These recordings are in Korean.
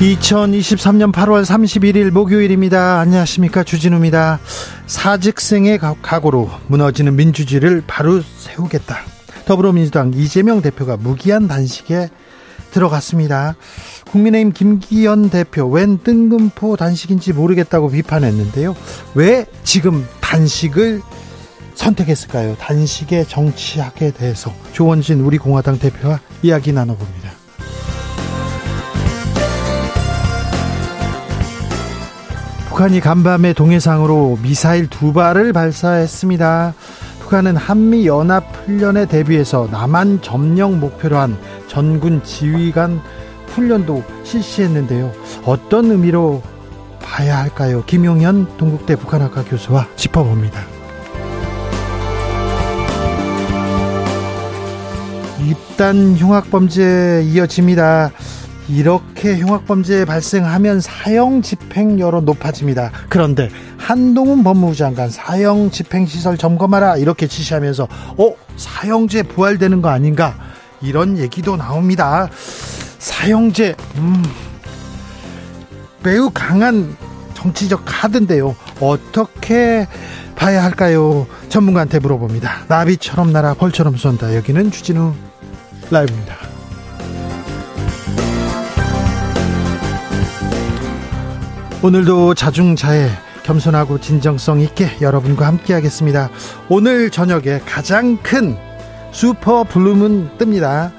2023년 8월 31일 목요일입니다. 안녕하십니까. 주진우입니다. 사직생의 각오로 무너지는 민주주의를 바로 세우겠다. 더불어민주당 이재명 대표가 무기한 단식에 들어갔습니다. 국민의힘 김기현 대표 웬 뜬금포 단식인지 모르겠다고 비판했는데요. 왜 지금 단식을 선택했을까요? 단식의 정치학에 대해서 조원진 우리 공화당 대표와 이야기 나눠봅니다. 북한이 간밤에 동해상으로 미사일 두 발을 발사했습니다. 북한은 한미 연합 훈련에 대비해서 남한 점령 목표로 한 전군 지휘관 훈련도 실시했는데요. 어떤 의미로 봐야 할까요? 김용현 동국대 북한학과 교수와 짚어봅니다. 입단 흉악범죄 이어집니다. 이렇게 흉악범죄 발생하면 사형 집행여론 높아집니다. 그런데 한동훈 법무부 장관 사형 집행시설 점검하라 이렇게 지시하면서 어 사형제 부활되는 거 아닌가 이런 얘기도 나옵니다. 사형제 음, 매우 강한 정치적 카드인데요. 어떻게 봐야 할까요? 전문가한테 물어봅니다. 나비처럼 날아 벌처럼 쏜다. 여기는 주진우 라이브입니다. 오늘도 자중자애 겸손하고 진정성 있게 여러분과 함께 하겠습니다. 오늘 저녁에 가장 큰 슈퍼 블루문 뜹니다.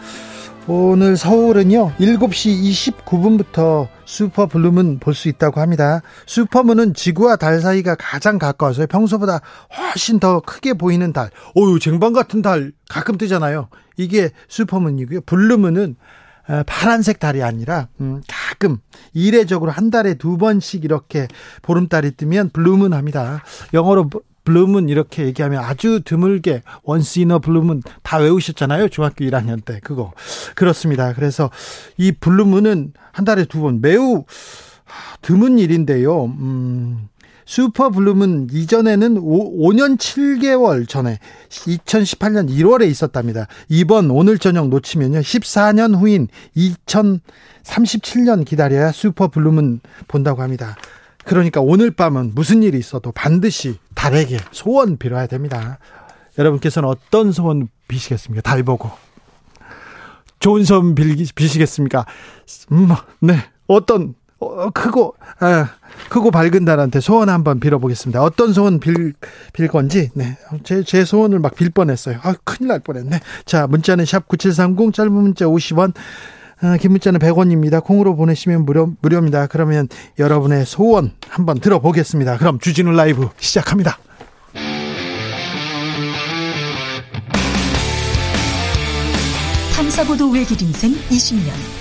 오늘 서울은요 7시 29분부터 슈퍼 블루문 볼수 있다고 합니다. 슈퍼문은 지구와 달 사이가 가장 가까워서 평소보다 훨씬 더 크게 보이는 달. 오유 쟁반 같은 달 가끔 뜨잖아요. 이게 슈퍼문이고요. 블루문은 어, 파란색 달이 아니라 음, 가끔 이례적으로 한 달에 두 번씩 이렇게 보름달이 뜨면 블루문 합니다. 영어로 블루문 이렇게 얘기하면 아주 드물게 once in a blue moon 다 외우셨잖아요. 중학교 1학년 때 그거. 그렇습니다. 그래서 이 블루문은 한 달에 두 번 매우 드문 일인데요. 음, 슈퍼 블루문은 이전에는 5, 년 7개월 전에 2018년 1월에 있었답니다. 이번 오늘 저녁 놓치면요. 14년 후인 2037년 기다려야 슈퍼 블루문은 본다고 합니다. 그러니까 오늘 밤은 무슨 일이 있어도 반드시 달에게 소원 빌어야 됩니다. 여러분께서는 어떤 소원 비시겠습니까? 달 보고. 좋은 소원 비시겠습니까? 음, 네. 어떤 어, 크고 아, 크고 밝은 달한테 소원 한번 빌어보겠습니다. 어떤 소원 빌, 빌 건지 네, 제, 제 소원을 막 빌 뻔했어요. 아, 큰일 날 뻔했네. 자, 문자는 샵 9730 짧은 문자 50원 어, 긴 문자는 100원입니다. 콩으로 보내시면 무료, 무료입니다. 그러면 여러분의 소원 한번 들어보겠습니다. 그럼 주진우 라이브 시작합니다. 탐사보도 외길 인생 20년.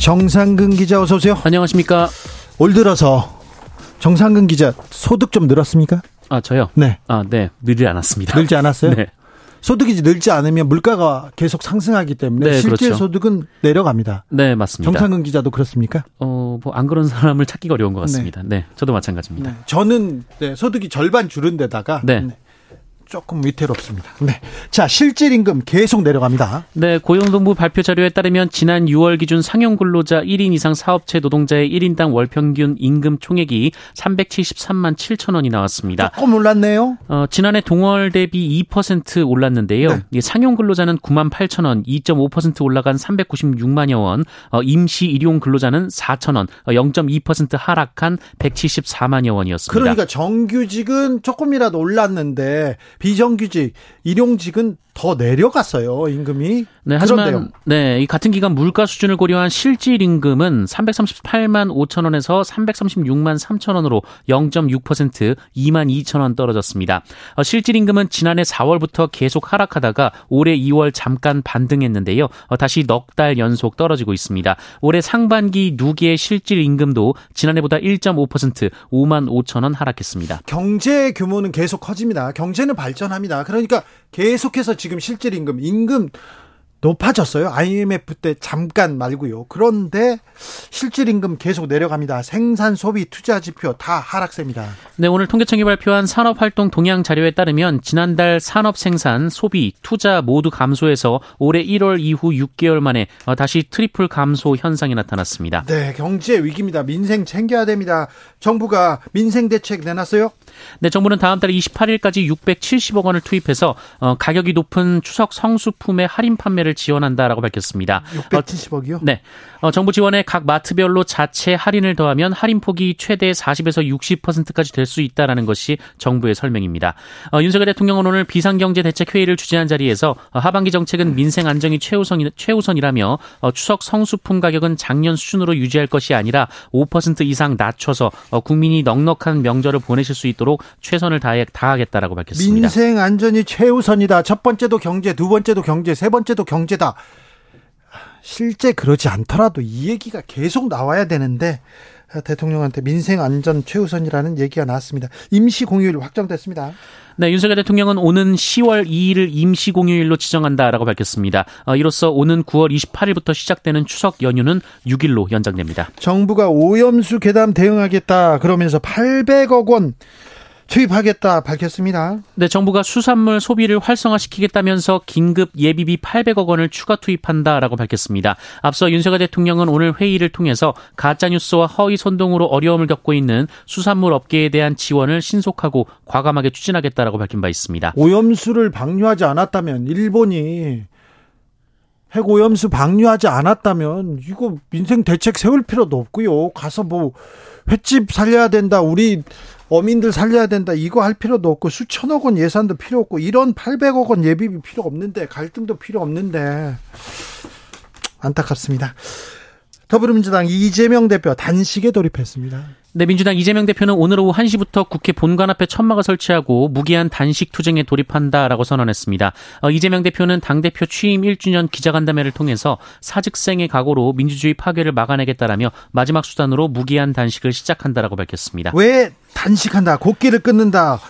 정상근 기자 어서 오세요. 안녕하십니까. 올 들어서 정상근 기자 소득 좀 늘었습니까? 아 저요? 네. 아 네. 늘지 않았습니다. 늘지 않았어요? 네. 소득이 늘지 않으면 물가가 계속 상승하기 때문에 네, 실제 그렇죠. 소득은 내려갑니다. 네, 맞습니다. 정상근 기자도 그렇습니까? 어, 뭐 안 그런 사람을 찾기가 어려운 것 같습니다. 네, 네 저도 마찬가지입니다. 네. 저는 네, 소득이 절반 줄은 데다가 네. 네. 조금 위태롭습니다. 네. 자, 실질 임금 계속 내려갑니다. 네, 고용노동부 발표 자료에 따르면 지난 6월 기준 상용 근로자 1인 이상 사업체 노동자의 1인당 월 평균 임금 총액이 373만 7천 원이 나왔습니다. 조금 올랐네요. 어, 지난해 동월 대비 2% 올랐는데요. 네. 상용 근로자는 9만 8천 원, 2.5% 올라간 396만여 원, 어, 임시 일용 근로자는 4천 원, 어, 0.2% 하락한 174만여 원이었습니다. 그러니까 정규직은 조금이라도 올랐는데 비정규직, 일용직은 더 내려갔어요 임금이. 네, 하지만 그런데요. 네, 이 같은 기간 물가 수준을 고려한 실질 임금은 338만 5천 원에서 336만 3천 원으로 0.6% 2만 2천 원 떨어졌습니다. 어, 실질 임금은 지난해 4월부터 계속 하락하다가 올해 2월 잠깐 반등했는데요. 어, 다시 넉 달 연속 떨어지고 있습니다. 올해 상반기 누기의 실질 임금도 지난해보다 1.5% 5만 5천 원 하락했습니다. 경제 규모는 계속 커집니다. 경제는 발 전합니다. 그러니까 계속해서 지금 실질 임금, 임금 높아졌어요. IMF 때 잠깐 말고요. 그런데 실질 임금 계속 내려갑니다. 생산, 소비, 투자 지표 다 하락세입니다. 네, 오늘 통계청이 발표한 산업 활동 동향 자료에 따르면 지난달 산업 생산, 소비, 투자 모두 감소해서 올해 1월 이후 6개월 만에 어, 다시 트리플 감소 현상이 나타났습니다. 네, 경제 위기입니다. 민생 챙겨야 됩니다. 정부가 민생 대책 내놨어요? 네, 정부는 다음 달 28일까지 670억 원을 투입해서 어, 가격이 높은 추석 성수품의 할인 판매를 지원한다라고 밝혔습니다. 670억이요? 어, 네. 어, 정부 지원에 각 마트별로 자체 할인을 더하면 할인 폭이 최대 40에서 60%까지 될 수 있다라는 것이 정부의 설명입니다. 어, 윤석열 대통령은 오늘 비상경제대책회의를 주재한 자리에서 어, 하반기 정책은 민생 안정이 최우선, 최우선이라며 어, 추석 성수품 가격은 작년 수준으로 유지할 것이 아니라 5% 이상 낮춰서 어, 국민이 넉넉한 명절을 보내실 수 있도록 최선을 다해 다하겠다라고 밝혔습니다. 민생 안전이 최우선이다. 첫 번째도 경제, 두 번째도 경제, 세 번째도 경제 다. 실제 그러지 않더라도 이 얘기가 계속 나와야 되는데 대통령한테 민생 안전 최우선이라는 얘기가 나왔습니다. 임시 공휴일 확정됐습니다. 네, 윤석열 대통령은 오는 10월 2일을 임시 공휴일로 지정한다라고 밝혔습니다. 어, 이로써 오는 9월 28일부터 시작되는 추석 연휴는 6일로 연장됩니다. 정부가 오염수 괴담 대응하겠다 그러면서 800억 원 투입하겠다 밝혔습니다. 네, 정부가 수산물 소비를 활성화시키겠다면서 긴급 예비비 800억 원을 추가 투입한다라고 밝혔습니다. 앞서 윤석열 대통령은 오늘 회의를 통해서 가짜 뉴스와 허위 선동으로 어려움을 겪고 있는 수산물 업계에 대한 지원을 신속하고 과감하게 추진하겠다라고 밝힌 바 있습니다. 오염수를 방류하지 않았다면 일본이 핵오염수 방류하지 않았다면 이거 민생 대책 세울 필요도 없고요. 가서 뭐 횟집 살려야 된다. 우리 어민들 살려야 된다. 이거 할 필요도 없고 수천억 원 예산도 필요 없고 이런 800억 원 예비비 필요 없는데 갈등도 필요 없는데 안타깝습니다. 더불어민주당 이재명 대표 단식에 돌입했습니다. 네, 민주당 이재명 대표는 오늘 오후 1시부터 국회 본관 앞에 천막을 설치하고 무기한 단식 투쟁에 돌입한다라고 선언했습니다. 어, 이재명 대표는 당대표 취임 1주년 기자간담회를 통해서 사직생의 각오로 민주주의 파괴를 막아내겠다라며 마지막 수단으로 무기한 단식을 시작한다라고 밝혔습니다. 왜 단식한다, 곡기를 끊는다,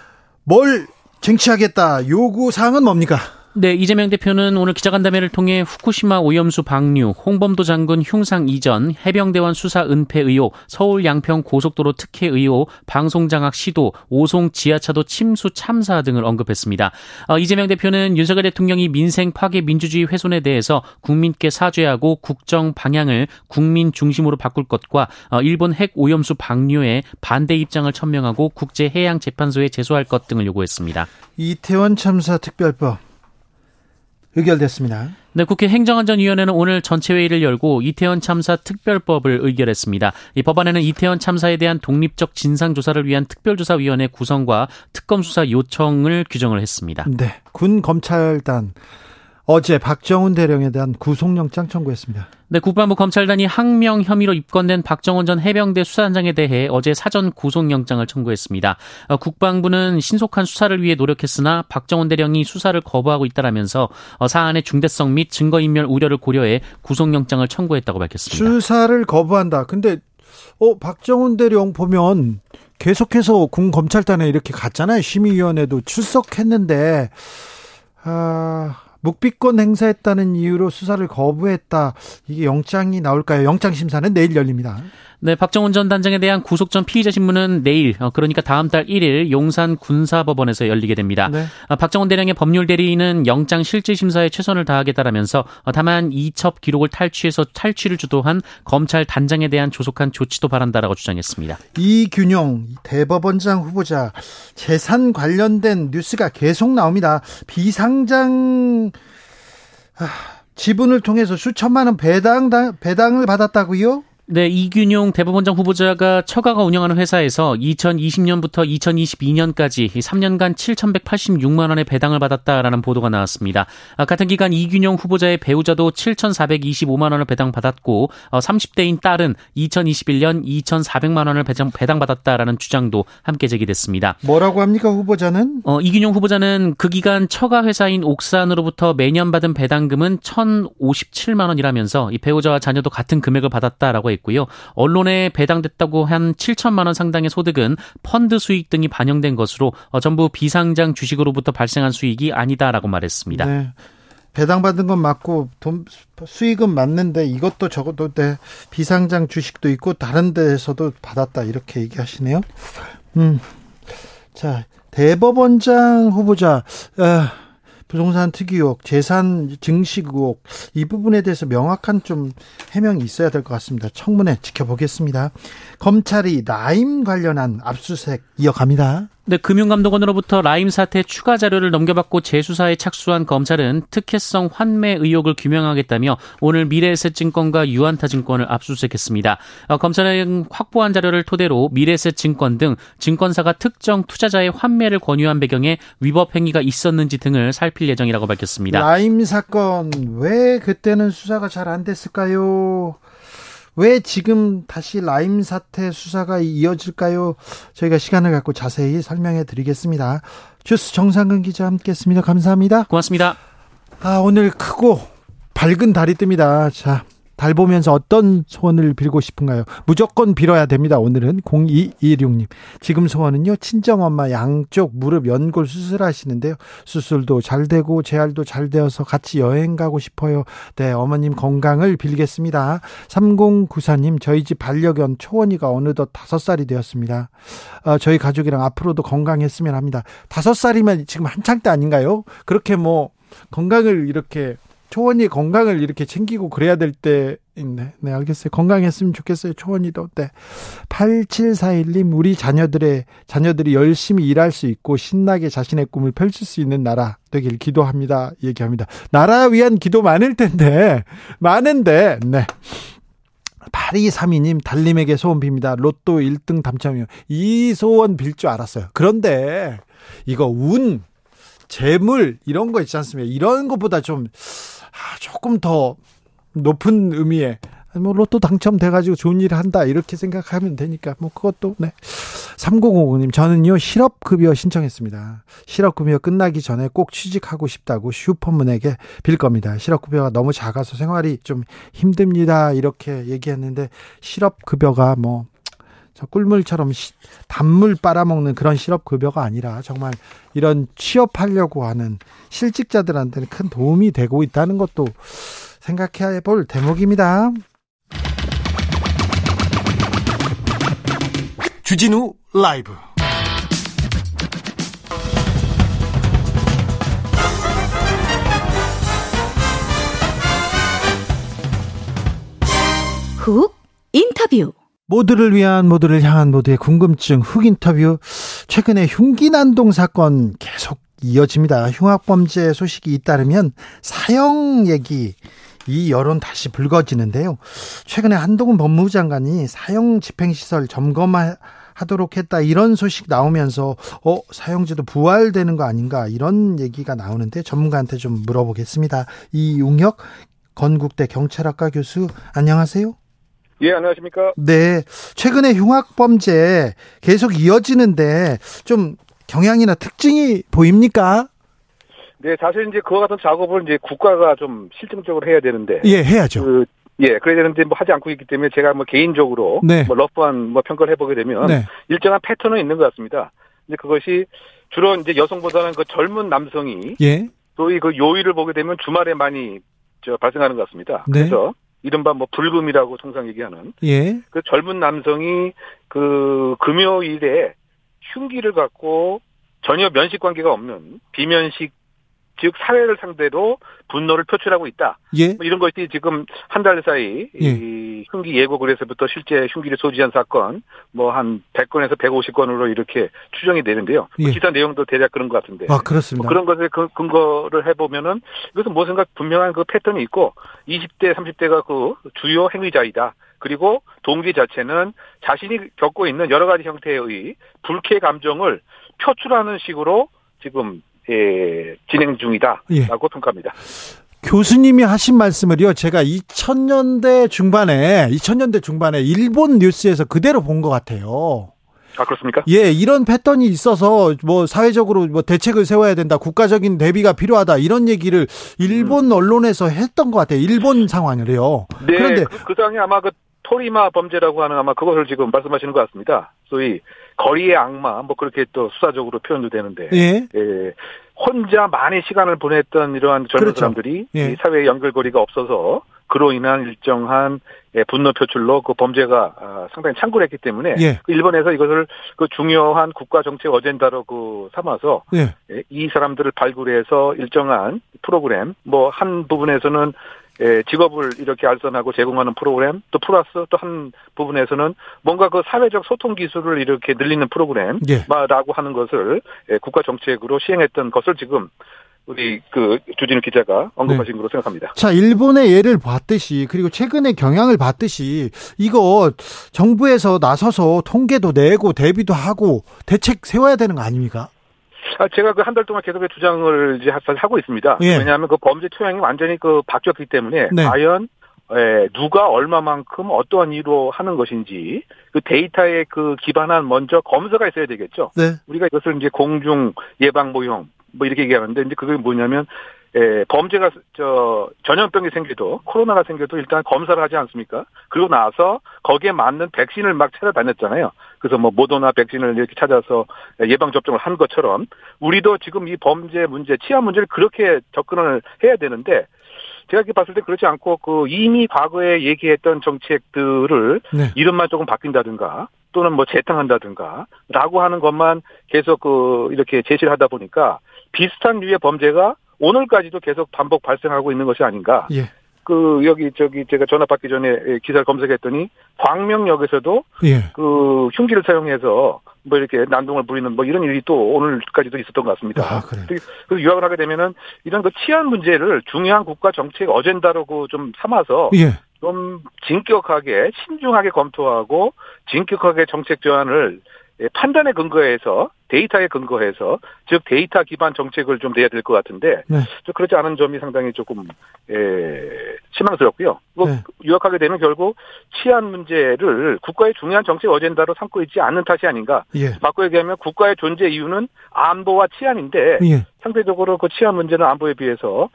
뭘 쟁취하겠다, 요구 사항은 뭡니까? 네, 이재명 대표는 오늘 기자간담회를 통해 후쿠시마 오염수 방류, 홍범도 장군 흉상 이전, 해병대원 수사 은폐 의혹, 서울 양평 고속도로 특혜 의혹, 방송장악 시도, 오송 지하차도 침수 참사 등을 언급했습니다. 어, 이재명 대표는 윤석열 대통령이 민생 파괴 민주주의 훼손에 대해서 국민께 사죄하고 국정 방향을 국민 중심으로 바꿀 것과 어, 일본 핵 오염수 방류에 반대 입장을 천명하고 국제해양재판소에 제소할 것 등을 요구했습니다. 이태원 참사 특별법 의결됐습니다. 네, 국회 행정안전위원회는 오늘 전체 회의를 열고 이태원 참사 특별법을 의결했습니다. 이 법안에는 이태원 참사에 대한 독립적 진상 조사를 위한 특별조사위원회 구성과 특검 수사 요청을 규정을 했습니다. 네, 군 검찰단 어제 박정훈 대령에 대한 구속영장 청구했습니다. 네, 국방부 검찰단이 항명 혐의로 입건된 박정원 전 해병대 수사단장에 대해 어제 사전 구속영장을 청구했습니다. 어, 국방부는 신속한 수사를 위해 노력했으나 박정원 대령이 수사를 거부하고 있다라면서 어, 사안의 중대성 및 증거인멸 우려를 고려해 구속영장을 청구했다고 밝혔습니다. 수사를 거부한다. 근데 어 박정원 대령 보면 계속해서 군 검찰단에 이렇게 갔잖아요. 심의위원회도 출석했는데 아 묵비권 행사했다는 이유로 수사를 거부했다. 이게 영장이 나올까요? 영장 심사는 내일 열립니다. 네, 박정훈 전 단장에 대한 구속 전 피의자 신문은 내일, 어, 그러니까 다음 달 1일 용산 군사법원에서 열리게 됩니다. 네. 어, 박정훈 대령의 법률 대리인은 영장 실질 심사에 최선을 다하겠다라면서 어, 다만 이첩 기록을 탈취해서 탈취를 주도한 검찰 단장에 대한 조속한 조치도 바란다라고 주장했습니다. 이균용 대법원장 후보자 재산 관련된 뉴스가 계속 나옵니다. 비상장 아, 지분을 통해서 수천만 원 배당 배당을 받았다고요? 네, 이균용 대법원장 후보자가 처가가 운영하는 회사에서 2020년부터 2022년까지 3년간 7,186만 원의 배당을 받았다라는 보도가 나왔습니다. 아, 같은 기간 이균용 후보자의 배우자도 7,425만 원을 배당받았고 30대인 어, 딸은 2021년 2,400만 원을 배당받았다라는 주장도 함께 제기됐습니다. 뭐라고 합니까 후보자는? 어, 이균용 후보자는 그 기간 처가 회사인 옥산으로부터 매년 받은 배당금은 1,057만 원이라면서 이 배우자와 자녀도 같은 금액을 받았다라고 했고 있고요. 언론에 배당됐다고 한 7천만 원 상당의 소득은 펀드 수익 등이 반영된 것으로 어, 전부 비상장 주식으로부터 발생한 수익이 아니다라고 말했습니다. 네. 배당받은 건 맞고 돈 수익은 맞는데 이것도 저것도 네, 비상장 주식도 있고 다른 데에서도 받았다 이렇게 얘기하시네요. 음. 자, 대법원장 후보자 아, 부동산 특이 의혹, 재산 증식 의혹 이 부분에 대해서 명확한 좀 해명이 있어야 될 것 같습니다. 청문회 지켜보겠습니다. 검찰이 라임 관련한 압수수색 이어갑니다. 네, 금융감독원으로부터 라임 사태 추가 자료를 넘겨받고 재수사에 착수한 검찰은 특혜성 환매 의혹을 규명하겠다며 오늘 미래에셋증권과 유한타증권을 압수수색했습니다. 어, 검찰은 확보한 자료를 토대로 미래에셋증권 등 증권사가 특정 투자자의 환매를 권유한 배경에 위법 행위가 있었는지 등을 살필 예정이라고 밝혔습니다. 라임 사건 왜 그때는 수사가 잘 안 됐을까요? 왜 지금 다시 라임 사태 수사가 이어질까요? 저희가 시간을 갖고 자세히 설명해 드리겠습니다. 주스 정상근 기자 함께 했습니다. 감사합니다. 고맙습니다. 아, 오늘 크고 밝은 달이 뜹니다. 자, 달 보면서 어떤 소원을 빌고 싶은가요? 무조건 빌어야 됩니다. 오늘은 0226님. 지금 소원은요, 친정엄마 양쪽 무릎 연골 수술하시는데요. 수술도 잘 되고, 재활도 잘 되어서 같이 여행 가고 싶어요. 네, 어머님 건강을 빌겠습니다. 3094님, 저희 집 반려견 초원이가 어느덧 5살이 되었습니다. 어, 저희 가족이랑 앞으로도 건강했으면 합니다. 5살이면 지금 한창 때 아닌가요? 그렇게 뭐, 건강을 이렇게 초원이 건강을 이렇게 챙기고 그래야 될때 있네. 네, 알겠어요. 건강했으면 좋겠어요. 초원이도. 네. 8741님, 우리 자녀들의, 자녀들이 열심히 일할 수 있고 신나게 자신의 꿈을 펼칠 수 있는 나라 되길 기도합니다. 얘기합니다. 나라 위한 기도 많을 텐데, 많은데, 네. 8232님, 달님에게 소원 빕니다. 로또 1등 당첨이요. 이 소원 빌 줄 알았어요. 그런데, 이거 운, 재물, 이런 거 있지 않습니까? 이런 것보다 좀, 아, 조금 더 높은 의미의 뭐 로또 당첨돼 가지고 좋은 일을 한다 이렇게 생각하면 되니까 뭐 그것도 네. 3005님 저는요 실업 급여 신청했습니다. 실업 급여 끝나기 전에 꼭 취직하고 싶다고 슈퍼문에게 빌 겁니다. 실업 급여가 너무 작아서 생활이 좀 힘듭니다. 이렇게 얘기했는데 실업 급여가 뭐저 꿀물처럼 시, 단물 빨아먹는 그런 실업급여가 아니라 정말 이런 취업하려고 하는 실직자들한테는 큰 도움이 되고 있다는 것도 생각해 볼 대목입니다. 주진우 라이브 훅 인터뷰 모두를 위한 모두를 향한 모두의 궁금증 흑 인터뷰 최근에 흉기난동 사건 계속 이어집니다. 흉악범죄 소식이 잇따르면 사형 얘기 이 여론 다시 불거지는데요. 최근에 한동훈 법무부 장관이 사형 집행시설 점검하도록 했다 이런 소식 나오면서 어 사형제도 부활되는 거 아닌가 이런 얘기가 나오는데 전문가한테 좀 물어보겠습니다. 이용혁 건국대 경찰학과 교수 안녕하세요. 예, 안녕하십니까? 네. 최근에 흉악 범죄 계속 이어지는데 좀 경향이나 특징이 보입니까? 네, 사실 이제 그와 같은 작업을 이제 국가가 좀 실증적으로 해야 되는데. 예, 해야죠. 그, 예, 그래야 되는데 뭐 하지 않고 있기 때문에 제가 뭐 개인적으로 네. 뭐 러프한 뭐 평가를 해보게 되면 네. 일정한 패턴은 있는 것 같습니다. 근데 그것이 주로 이제 여성보다는 그 젊은 남성이 예. 또이 그 요일을 보게 되면 주말에 많이 저 발생하는 것 같습니다. 네. 그래서 이른바 뭐 불금이라고 통상 얘기하는 예. 그 젊은 남성이 그 금요일에 흉기를 갖고 전혀 면식 관계가 없는 비면식 즉 사회를 상대로 분노를 표출하고 있다. 예. 뭐 이런 것이 지금 한 달 사이 예. 이 흉기 예고 그래서부터 실제 흉기를 소지한 사건 뭐 한 100건에서 150건으로 이렇게 추정이 되는데요. 뭐 예. 기사 내용도 대략 그런 것 같은데. 아 그렇습니다. 뭐 그런 것에 그 근거를 해보면은 이것은 무슨 가 분명한 그 패턴이 있고 20대 30대가 그 주요 행위자이다. 그리고 동기 자체는 자신이 겪고 있는 여러 가지 형태의 불쾌 감정을 표출하는 식으로 지금 예, 진행 중이다라고 예. 평가합니다. 교수님이 하신 말씀을요, 제가 2000년대 중반에, 2000년대 중반에 일본 뉴스에서 그대로 본 것 같아요. 아, 그렇습니까? 예, 이런 패턴이 있어서 뭐 사회적으로 뭐 대책을 세워야 된다, 국가적인 대비가 필요하다, 이런 얘기를 일본 음. 언론에서 했던 것 같아요. 일본 상황을요. 네, 그런데 그, 그 당시 아마 그 토리마 범죄라고 하는 아마 그것을 지금 말씀하시는 것 같습니다. 소위 거리의 악마 뭐 그렇게 또 수사적으로 표현도 되는데 예. 예. 혼자 많이 시간을 보냈던 이러한 젊은 그렇죠. 사람들이 예. 사회의 연결고리가 없어서 그로 인한 일정한 예, 분노 표출로 그 범죄가 아, 상당히 창굴했기 때문에 예. 그 일본에서 이것을 그 중요한 국가 정책 어젠다로 그 삼아서 예. 예. 이 사람들을 발굴해서 일정한 프로그램 뭐 한 부분에서는 예, 직업을 이렇게 알선하고 제공하는 프로그램 또 플러스 또 한 부분에서는 뭔가 그 사회적 소통 기술을 이렇게 늘리는 프로그램 예. 라고 하는 것을 예, 국가 정책으로 시행했던 것을 지금 우리 그 주진우 기자가 언급하신 네. 걸로 생각합니다. 자, 일본의 예를 봤듯이 그리고 최근에 경향을 봤듯이 이거 정부에서 나서서 통계도 내고 대비도 하고 대책 세워야 되는 거 아닙니까? 아, 제가 그 한 달 동안 계속 주장을 이제 하고 있습니다. 예. 왜냐하면 그 범죄 토양이 완전히 그 바뀌었기 때문에 네. 과연 에, 누가 얼마만큼 어떠한 이유로 하는 것인지 그 데이터에 그 기반한 먼저 검사가 있어야 되겠죠. 네. 우리가 이것을 이제 공중 예방 모형 뭐 이렇게 얘기하는데 이제 그게 뭐냐면 에, 범죄가 저 전염병이 생겨도 코로나가 생겨도 일단 검사를 하지 않습니까? 그리고 나서 거기에 맞는 백신을 막 찾아다녔잖아요. 그래서 뭐 모더나 백신을 이렇게 찾아서 예방 접종을 한 것처럼 우리도 지금 이 범죄 문제, 치안 문제를 그렇게 접근을 해야 되는데 제가 이렇게 봤을 때 그렇지 않고 그 이미 과거에 얘기했던 정책들을 네. 이름만 조금 바뀐다든가 또는 뭐 재탕한다든가 라고 하는 것만 계속 그 이렇게 제시를 하다 보니까 비슷한 류의 범죄가 오늘까지도 계속 반복 발생하고 있는 것이 아닌가. 예. 그 여기 저기 제가 전화 받기 전에 기사를 검색했더니 광명역에서도 예. 그 흉기를 사용해서 뭐 이렇게 난동을 부리는 뭐 이런 일이 또 오늘까지도 있었던 것 같습니다. 아, 그래요? 그 유학을 하게 되면은 이런 그 치안 문제를 중요한 국가 정책 어젠다로 좀 삼아서 예. 좀 진격하게 신중하게 검토하고 진격하게 정책 조안을 예, 판단의 근거에서 데이터에 근거해서 즉 데이터 기반 정책을 좀 내야 될 것 같은데 네. 그렇지 않은 점이 상당히 조금 에, 예, 실망스럽고요. 뭐 네. 유학하게 되면 결국 치안 문제를 국가의 중요한 정책 어젠다로 삼고 있지 않는 탓이 아닌가. 예. 바꿔 얘기하면 국가의 존재 이유는 안보와 치안인데 예. 상대적으로 그 치안 문제는 안보에 비해서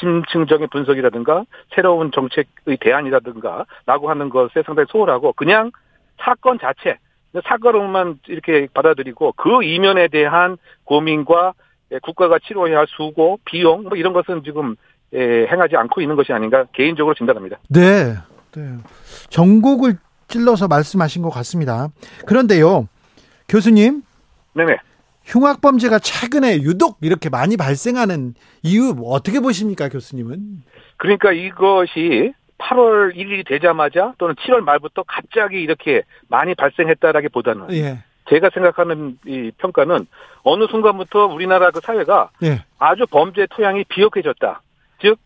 심층적인 분석이라든가 새로운 정책의 대안이라든가 라고 하는 것에 상당히 소홀하고 그냥 사건 자체 사과로만 이렇게 받아들이고 그 이면에 대한 고민과 예, 국가가 치료해야 할 수고, 비용 뭐 이런 것은 지금 예, 행하지 않고 있는 것이 아닌가 개인적으로 진단합니다. 네, 네. 전국을 찔러서 말씀하신 것 같습니다. 그런데요, 교수님. 네네. 흉악 범죄가 최근에 유독 이렇게 많이 발생하는 이유 어떻게 보십니까, 교수님은? 그러니까 이것이 8월 1일이 되자마자 또는 7월 말부터 갑자기 이렇게 많이 발생했다라기보다는 예. 제가 생각하는 이 평가는 어느 순간부터 우리나라 그 사회가 예. 아주 범죄 토양이 비옥해졌다. 즉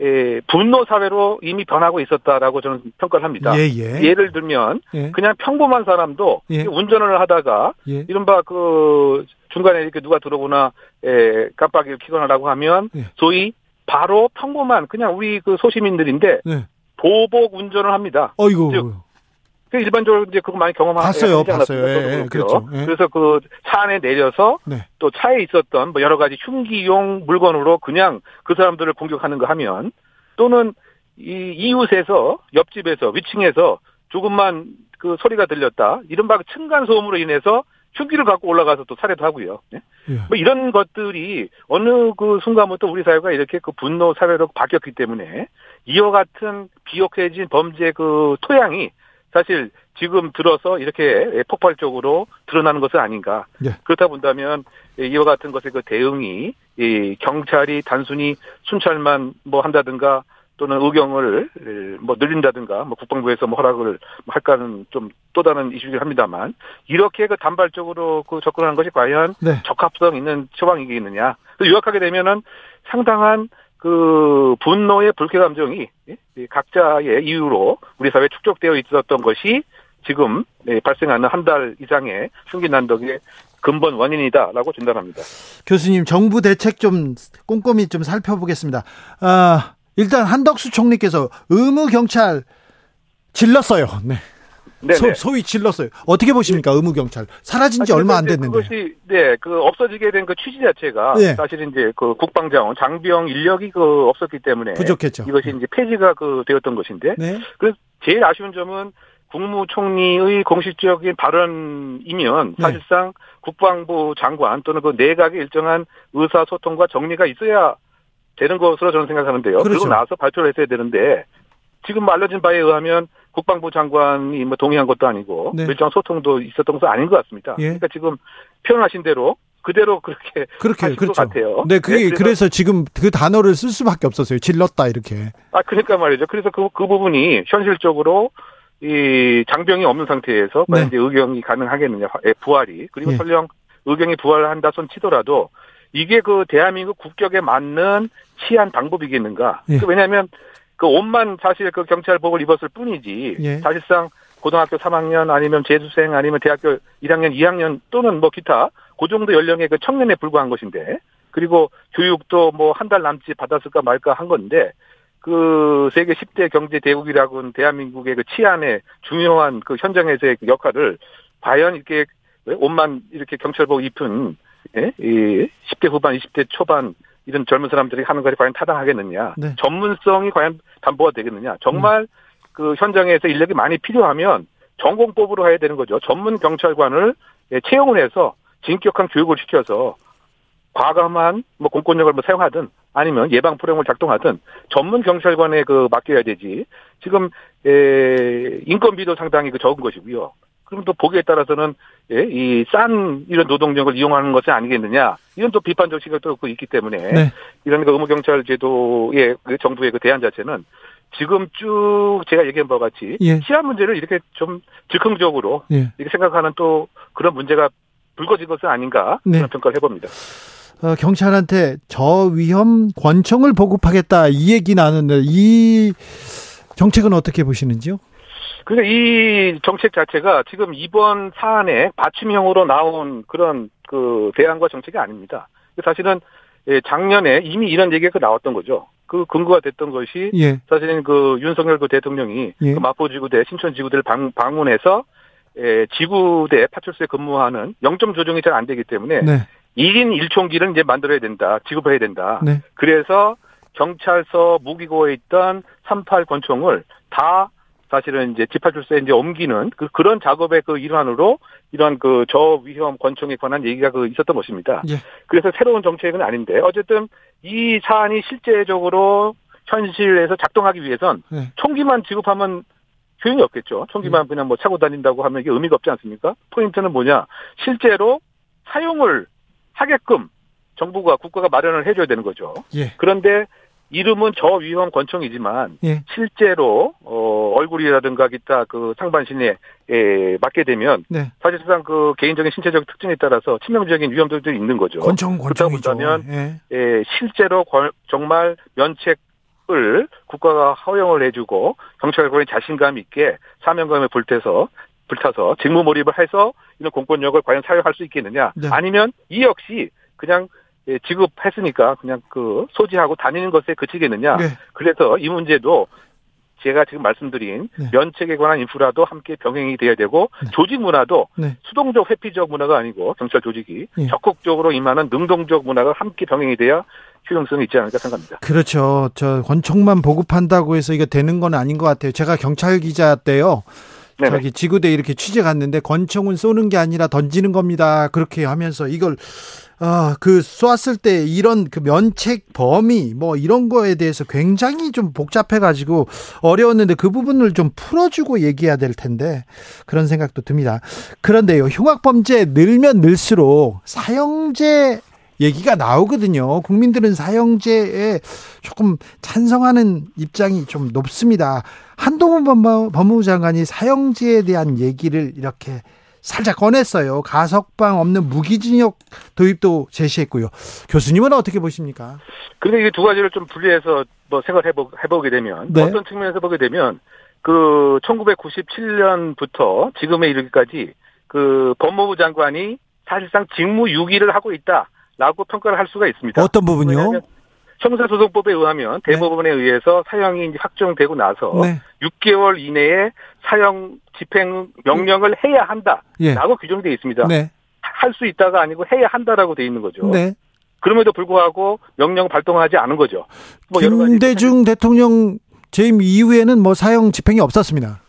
예, 분노 사회로 이미 변하고 있었다라고 저는 평가를 합니다. 예, 예. 를 들면 예. 그냥 평범한 사람도 예. 운전을 하다가 예. 이른바 그 중간에 이렇게 누가 들어오나 예, 깜빡이를 켜거나라고 하면 소위 바로 평범한 그냥 우리 그 소시민들인데 네. 보복 운전을 합니다. 어이고. 즉, 그 일반적으로 이제 그거 많이 경험하셨어요. 봤어요, 봤어요. 예, 예, 그렇죠. 예. 그래서 그 차 안에 내려서 네. 또 차에 있었던 뭐 여러 가지 흉기용 물건으로 그냥 그 사람들을 공격하는 거 하면 또는 이 이웃에서 옆집에서 위층에서 조금만 그 소리가 들렸다. 이른바 층간 소음으로 인해서 흉기를 갖고 올라가서 또 살해도 하고요. 네? 예. 뭐 이런 것들이 어느 그 순간부터 우리 사회가 이렇게 그 분노 사회로 바뀌었기 때문에 이와 같은 비옥해진 범죄 그 토양이 사실 지금 들어서 이렇게 폭발적으로 드러나는 것은 아닌가. 네. 그렇다 본다면 이와 같은 것의 그 대응이 이 경찰이 단순히 순찰만 뭐 한다든가 또는 의경을 뭐 늘린다든가 뭐 국방부에서 뭐 허락을 할까는 좀 또 다른 이슈이긴 합니다만 이렇게 그 단발적으로 그 접근하는 것이 과연 네. 적합성 있는 처방이겠느냐. 요약하게 되면은 상당한 그 분노의 불쾌 감정이 각자의 이유로 우리 사회에 축적되어 있었던 것이 지금 네, 발생하는 한 달 이상의 흉기 난덕의 근본 원인이다라고 진단합니다. 교수님 정부 대책 좀 꼼꼼히 좀 살펴보겠습니다. 아, 일단 한덕수 총리께서 의무 경찰 질렀어요. 네. 소, 소위 질렀어요. 어떻게 보십니까, 의무 경찰 사라진 지 아, 얼마 안 됐는데. 그것이 네, 그 없어지게 된 그 취지 자체가 네. 사실 이제 그 국방자원 장병 인력이 그 없었기 때문에 부족했죠. 이것이 이제 폐지가 그 되었던 것인데. 네. 그 제일 아쉬운 점은 국무총리의 공식적인 발언이면 네. 사실상 네. 국방부 장관 또는 그 내각의 일정한 의사소통과 정리가 있어야 되는 것으로 저는 생각하는데요. 그렇죠. 그리고 나서 발표를 했어야 되는데 지금 알려진 바에 의하면 국방부 장관이 뭐 동의한 것도 아니고 네. 일정 소통도 있었던 것은 아닌 것 같습니다. 예. 그러니까 지금 표현하신 대로 그대로 그렇게 그렇게 그렇죠. 것 같아요. 네, 그게 네, 그래서, 그래서, 지금 그 단어를 쓸 수밖에 없었어요. 질렀다 이렇게. 아, 그러니까 말이죠. 그래서 그, 그 부분이 현실적으로 이 장병이 없는 상태에서 네. 이제 의경이 가능하겠느냐, 예, 부활이 그리고 예. 설령 의경이 부활한다 손 치더라도 이게 그 대한민국 국격에 맞는 치안 방법이겠는가? 예. 그 왜냐하면 그 옷만 사실 그 경찰복을 입었을 뿐이지 예. 사실상 고등학교 3학년 아니면 재수생 아니면 대학교 1학년 2학년 또는 뭐 기타 그 정도 연령의 그 청년에 불과한 것인데 그리고 교육도 뭐 한 달 남짓 받았을까 말까 한 건데 그 세계 10대 경제 대국이라고는 대한민국의 그 치안의 중요한 그 현장에서의 그 역할을 과연 이렇게 옷만 이렇게 경찰복 입은 예? 이 10대 후반, 20대 초반 이런 젊은 사람들이 하는 것이 과연 타당하겠느냐. 네. 전문성이 과연 담보가 되겠느냐. 정말 음. 그 현장에서 인력이 많이 필요하면 전공법으로 해야 되는 거죠. 전문 경찰관을 예, 채용을 해서 진격한 교육을 시켜서 과감한 뭐 공권력을 뭐 사용하든 아니면 예방 프로그램을 작동하든 전문 경찰관에 그 맡겨야 되지. 지금 에 인건비도 상당히 그 적은 것이고요. 그럼 또 보기에 따라서는 예, 이 싼 이런 노동력을 이용하는 것이 아니겠느냐 이런 또 비판적 시각도 그 있기 때문에 네. 이런 그 의무 경찰 제도의 그 정부의 그 대안 자체는 지금 쭉 제가 얘기한 바와 같이 예. 치안 문제를 이렇게 좀 즉흥적으로 예. 이렇게 생각하는 또 그런 문제가 불거진 것은 아닌가 네. 그런 평가를 해봅니다. 어, 경찰한테 저위험 권총을 보급하겠다 이 얘기 나는데 이 정책은 어떻게 보시는지요? 그러니까 이 정책 자체가 지금 이번 사안에 받침형으로 나온 그런 그 대안과 정책이 아닙니다. 사실은 예, 작년에 이미 이런 얘기가 나왔던 거죠. 그 근거가 됐던 것이 예. 사실은 그 윤석열 그 대통령이 예. 그 마포지구대 신천지구대를 방, 방문해서 예, 지구대 파출소에 근무하는 영점 조정이 잘 안 되기 때문에 네. 1인 1총기를 이제 만들어야 된다. 지급해야 된다. 네. 그래서 경찰서 무기고에 있던 38 권총을 다 사실은 이제 지파출소에 이제 옮기는 그, 그런 작업의 그 일환으로 이러한 그 저위험 권총에 관한 얘기가 그 있었던 것입니다. 예. 그래서 새로운 정책은 아닌데 어쨌든 이 사안이 실제적으로 현실에서 작동하기 위해선 예. 총기만 지급하면 효용이 없겠죠. 총기만 예. 그냥 뭐 차고 다닌다고 하면 이게 의미가 없지 않습니까? 포인트는 뭐냐? 실제로 사용을 하게끔 정부가 국가가 마련을 해줘야 되는 거죠. 예. 그런데 이름은 저위험 권총이지만 예. 실제로 어 얼굴이라든가 기타 그 상반신에 에 맞게 되면 네. 사실상 그 개인적인 신체적 특징에 따라서 치명적인 위험들도 있는 거죠. 권총 권총이죠. 그렇다 보면 예. 에, 실제로 정말 면책 을 국가가 허용을 해주고 경찰관이 자신감 있게 사명감에 불태서 불타서 직무 몰입을 해서 이런 공권력을 과연 사용할 수 있겠느냐? 네. 아니면 이 역시 그냥 예, 지급했으니까 그냥 그 소지하고 다니는 것에 그치겠느냐. 네. 그래서 이 문제도 제가 지금 말씀드린 네. 면책에 관한 인프라도 함께 병행이 돼야 되고 네. 조직 문화도 네. 수동적 회피적 문화가 아니고 경찰 조직이 네. 적극적으로 임하는 능동적 문화가 함께 병행이 돼야 효용성이 있지 않을까 생각합니다. 그렇죠. 저 권총만 보급한다고 해서 이거 되는 건 아닌 것 같아요. 제가 경찰 기자 때요. 네네. 저기 지구대 이렇게 취재 갔는데 권총은 쏘는 게 아니라 던지는 겁니다. 그렇게 하면서 이걸 아, 그 쏘았을 때 이런 그 면책 범위 뭐 이런 거에 대해서 굉장히 좀 복잡해 가지고 어려웠는데 그 부분을 좀 풀어주고 얘기해야 될 텐데 그런 생각도 듭니다. 그런데요, 흉악 범죄 늘면 늘수록 사형제 얘기가 나오거든요. 국민들은 사형제에 조금 찬성하는 입장이 좀 높습니다. 한동훈 법무부 장관이 사형제에 대한 얘기를 이렇게 살짝 꺼냈어요. 가석방 없는 무기징역 도입도 제시했고요. 교수님은 어떻게 보십니까? 근데 이게 두 가지를 좀 분리해서 뭐 생각해 해보게 되면 네. 어떤 측면에서 보게 되면 그 1997년부터 지금에 이르기까지 그 법무부 장관이 사실상 직무 유기를 하고 있다라고 평가를 할 수가 있습니다. 어떤 부분요? 형사소송법에 의하면 네. 대법원에 네. 의해서 사형이 이제 확정되고 나서 네. 6개월 이내에 사형 집행 명령을 해야 한다라고 예. 규정되어 있습니다. 네. 할수 있다가 아니고 해야 한다라고 되어 있는 거죠. 네. 그럼에도 불구하고 명령 발동하지 않은 거죠. 뭐 김대중 대통령 재임 이후에는 뭐 사형 집행이 없었습니다.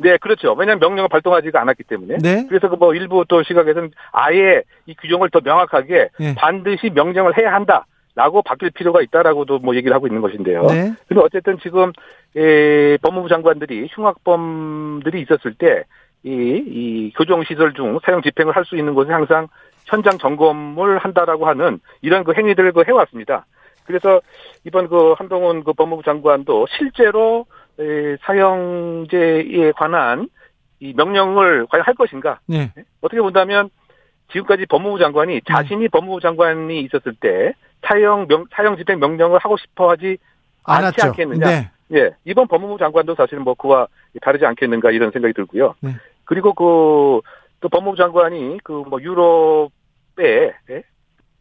네, 그렇죠. 왜냐하면 명령을 발동하지가 않았기 때문에. 네. 그래서 그 뭐 일부 또 시각에서는 아예 이 규정을 더 명확하게 네. 반드시 명령을 해야 한다. 라고 바뀔 필요가 있다라고도 뭐 얘기를 하고 있는 것인데요. 네. 근데 어쨌든 지금 에, 법무부 장관들이 흉악범들이 있었을 때 이, 이 교정 시설 중 사용 집행을 할 수 있는 곳은 항상 현장 점검을 한다라고 하는 이런 그 행위들을 그 해왔습니다. 그래서 이번 그 한동훈 그 법무부 장관도 실제로 에, 사형제에 관한 이 명령을 과연 할 것인가? 네. 어떻게 본다면 지금까지 법무부 장관이 네. 자신이 네. 법무부 장관이 있었을 때 사형 명 사형 집행 명령을 하고 싶어 하지 않지 않겠느냐? 네. 예, 이번 법무부 장관도 사실 뭐 그와 다르지 않겠는가 이런 생각이 들고요. 네. 그리고 그 또 법무부 장관이 그 뭐 유럽의 예?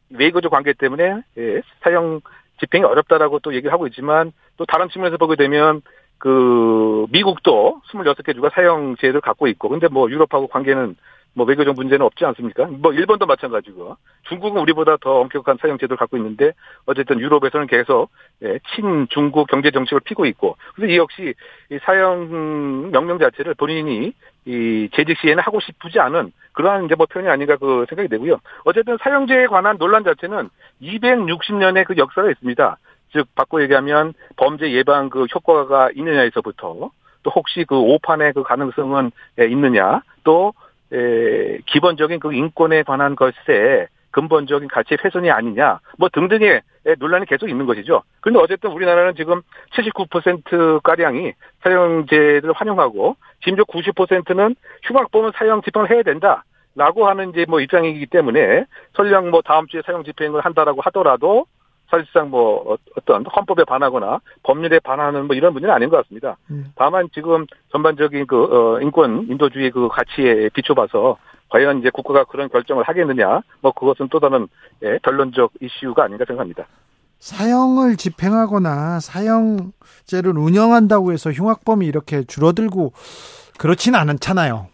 외교적 관계 때문에 예, 사형 집행이 어렵다라고 또 얘기를 하고 있지만 또 다른 측면에서 보게 되면 그 미국도 26개 주가 사형제를 갖고 있고 근데 뭐 유럽하고 관계는 뭐 외교적 문제는 없지 않습니까? 뭐 일본도 마찬가지고 중국은 우리보다 더 엄격한 사형 제도를 갖고 있는데 어쨌든 유럽에서는 계속 예, 친중국 경제 정책을 피고 있고 그래서 이 역시 이 사형 명령 자체를 본인이 이 재직 시에는 하고 싶지 않은 그러한 이제 뭐 표현이 아닌가 그 생각이 되고요. 어쨌든 사형제에 관한 논란 자체는 260년의 그 역사가 있습니다. 즉 바꿔 얘기하면 범죄 예방 그 효과가 있느냐에서부터 또 혹시 그 오판의 그 가능성은 예, 있느냐 또 에, 기본적인 그 인권에 관한 것에 근본적인 가치 훼손이 아니냐, 뭐 등등의 논란이 계속 있는 것이죠. 그런데 어쨌든 우리나라는 지금 79%가량이 사형제를 환영하고, 심지어 90%는 흉악범은 사형 집행을 해야 된다. 라고 하는 이제 뭐 입장이기 때문에 설령 뭐 다음 주에 사형 집행을 한다라고 하더라도 사실상 뭐 어, 어떤 헌법에 반하거나 법률에 반하는 뭐 이런 문제는 아닌 것 같습니다. 음. 다만 지금 전반적인 그 어, 인권 인도주의 그 가치에 비춰봐서 과연 이제 국가가 그런 결정을 하겠느냐 뭐 그것은 또 다른 예, 결론적 이슈가 아닌가 생각합니다. 사형을 집행하거나 사형제를 운영한다고 해서 흉악범이 이렇게 줄어들고 그렇지는 않잖아요.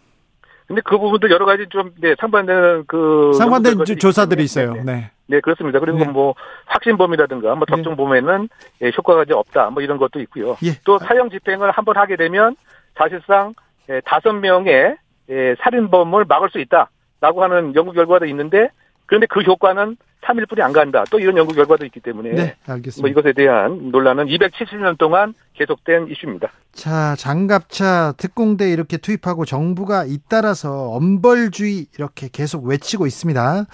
근데 그 부분도 여러 가지 좀 네, 상반되는 그 상반된 조사들이 있어요. 네. 네. 네, 그렇습니다. 그리고 네. 뭐 확신범이라든가 뭐 접종범에는 네. 효과가 이제 없다 뭐 이런 것도 있고요. 예. 또 사형 집행을 한번 하게 되면 사실상 예, 다섯 명의 예, 살인범을 막을 수 있다라고 하는 연구 결과도 있는데 그런데 그 효과는 3일 뿐이 안 간다. 또 이런 연구 결과도 있기 때문에 네, 알겠습니다. 뭐 이것에 대한 논란은 270년 동안 계속된 이슈입니다. 자, 장갑차 특공대 이렇게 투입하고 정부가 잇따라서 엄벌주의 이렇게 계속 외치고 있습니다.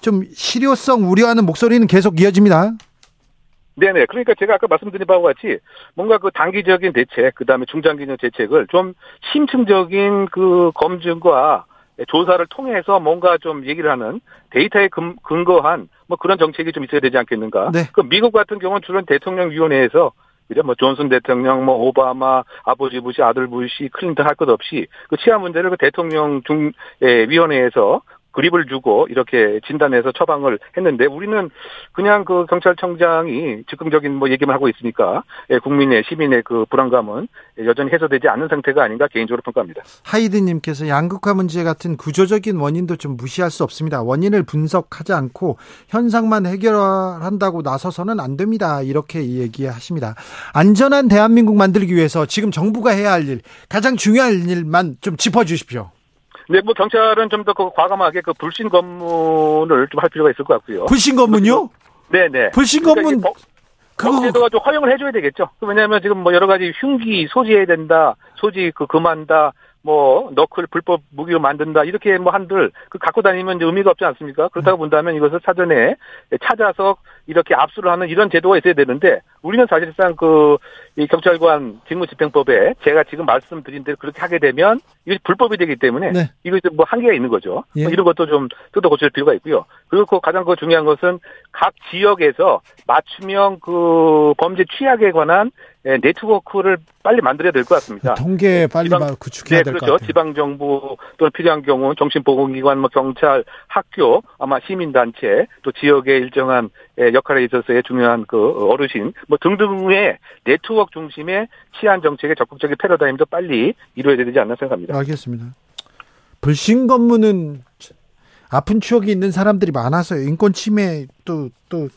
좀 실효성 우려하는 목소리는 계속 이어집니다. 네네. 그러니까 제가 아까 말씀드린 바와 같이 뭔가 그 단기적인 대책, 그 다음에 중장기적 대책을 좀 심층적인 그 검증과 조사를 통해서 뭔가 좀 얘기를 하는 데이터에 근거한 뭐 그런 정책이 좀 있어야 되지 않겠는가. 네. 그 미국 같은 경우는 주로 대통령 위원회에서 그죠? 뭐 존슨 대통령, 뭐 오바마, 아버지 부시, 아들 부시, 클린턴 할 것 없이 그 치안 문제를 그 대통령 중 예, 위원회에서 그립을 주고 이렇게 진단해서 처방을 했는데 우리는 그냥 그 경찰청장이 즉흥적인 뭐 얘기만 하고 있으니까 예, 국민의 시민의 그 불안감은 여전히 해소되지 않는 상태가 아닌가 개인적으로 평가합니다. 하이드님께서 양극화 문제 같은 구조적인 원인도 좀 무시할 수 없습니다. 원인을 분석하지 않고 현상만 해결한다고 나서서는 안 됩니다. 이렇게 얘기하십니다. 안전한 대한민국 만들기 위해서 지금 정부가 해야 할 일, 가장 중요한 일만 좀 짚어주십시오. 네, 뭐 경찰은 좀더그 과감하게 그 불신 검문을 좀 할 필요가 있을 것 같고요. 불신 검문요? 네, 네. 불신 검문 그러니까 법제도가 좀 허용을 해줘야 되겠죠. 왜냐하면 지금 뭐 여러 가지 흉기 소지해야 된다, 소지 그 금한다, 뭐 너클 불법 무기로 만든다 이렇게 뭐 한들 그 갖고 다니면 이제 의미가 없지 않습니까? 그렇다고 음. 본다면 이것을 사전에 찾아서 이렇게 압수를 하는 이런 제도가 있어야 되는데 우리는 사실상 그 이 경찰관 직무집행법에 제가 지금 말씀드린 대로 그렇게 하게 되면 이게 불법이 되기 때문에 네. 이거 뭐 한계가 있는 거죠. 예. 뭐 이런 것도 좀 뜯어 고칠 필요가 있고요. 그리고 그 가장 그 중요한 것은 각 지역에서 맞춤형 그 범죄 취약에 관한 예, 네트워크를 빨리 만들어야 될 것 같습니다. 통계 빨리 지방, 구축해야 네, 될것 그렇죠. 같아요. 지방 정부 또는 필요한 경우 정신보건기관, 뭐 경찰, 학교, 아마 시민단체, 또 지역의 일정한 예, 역할에 있어서의 중요한 그 어르신 뭐 등등의 네트워크 중심의 치안 정책의 적극적인 패러다임도 빨리 이루어야 되지 않나 생각합니다. 알겠습니다. 불신 검문은 아픈 추억이 있는 사람들이 많아서요. 인권 침해 또또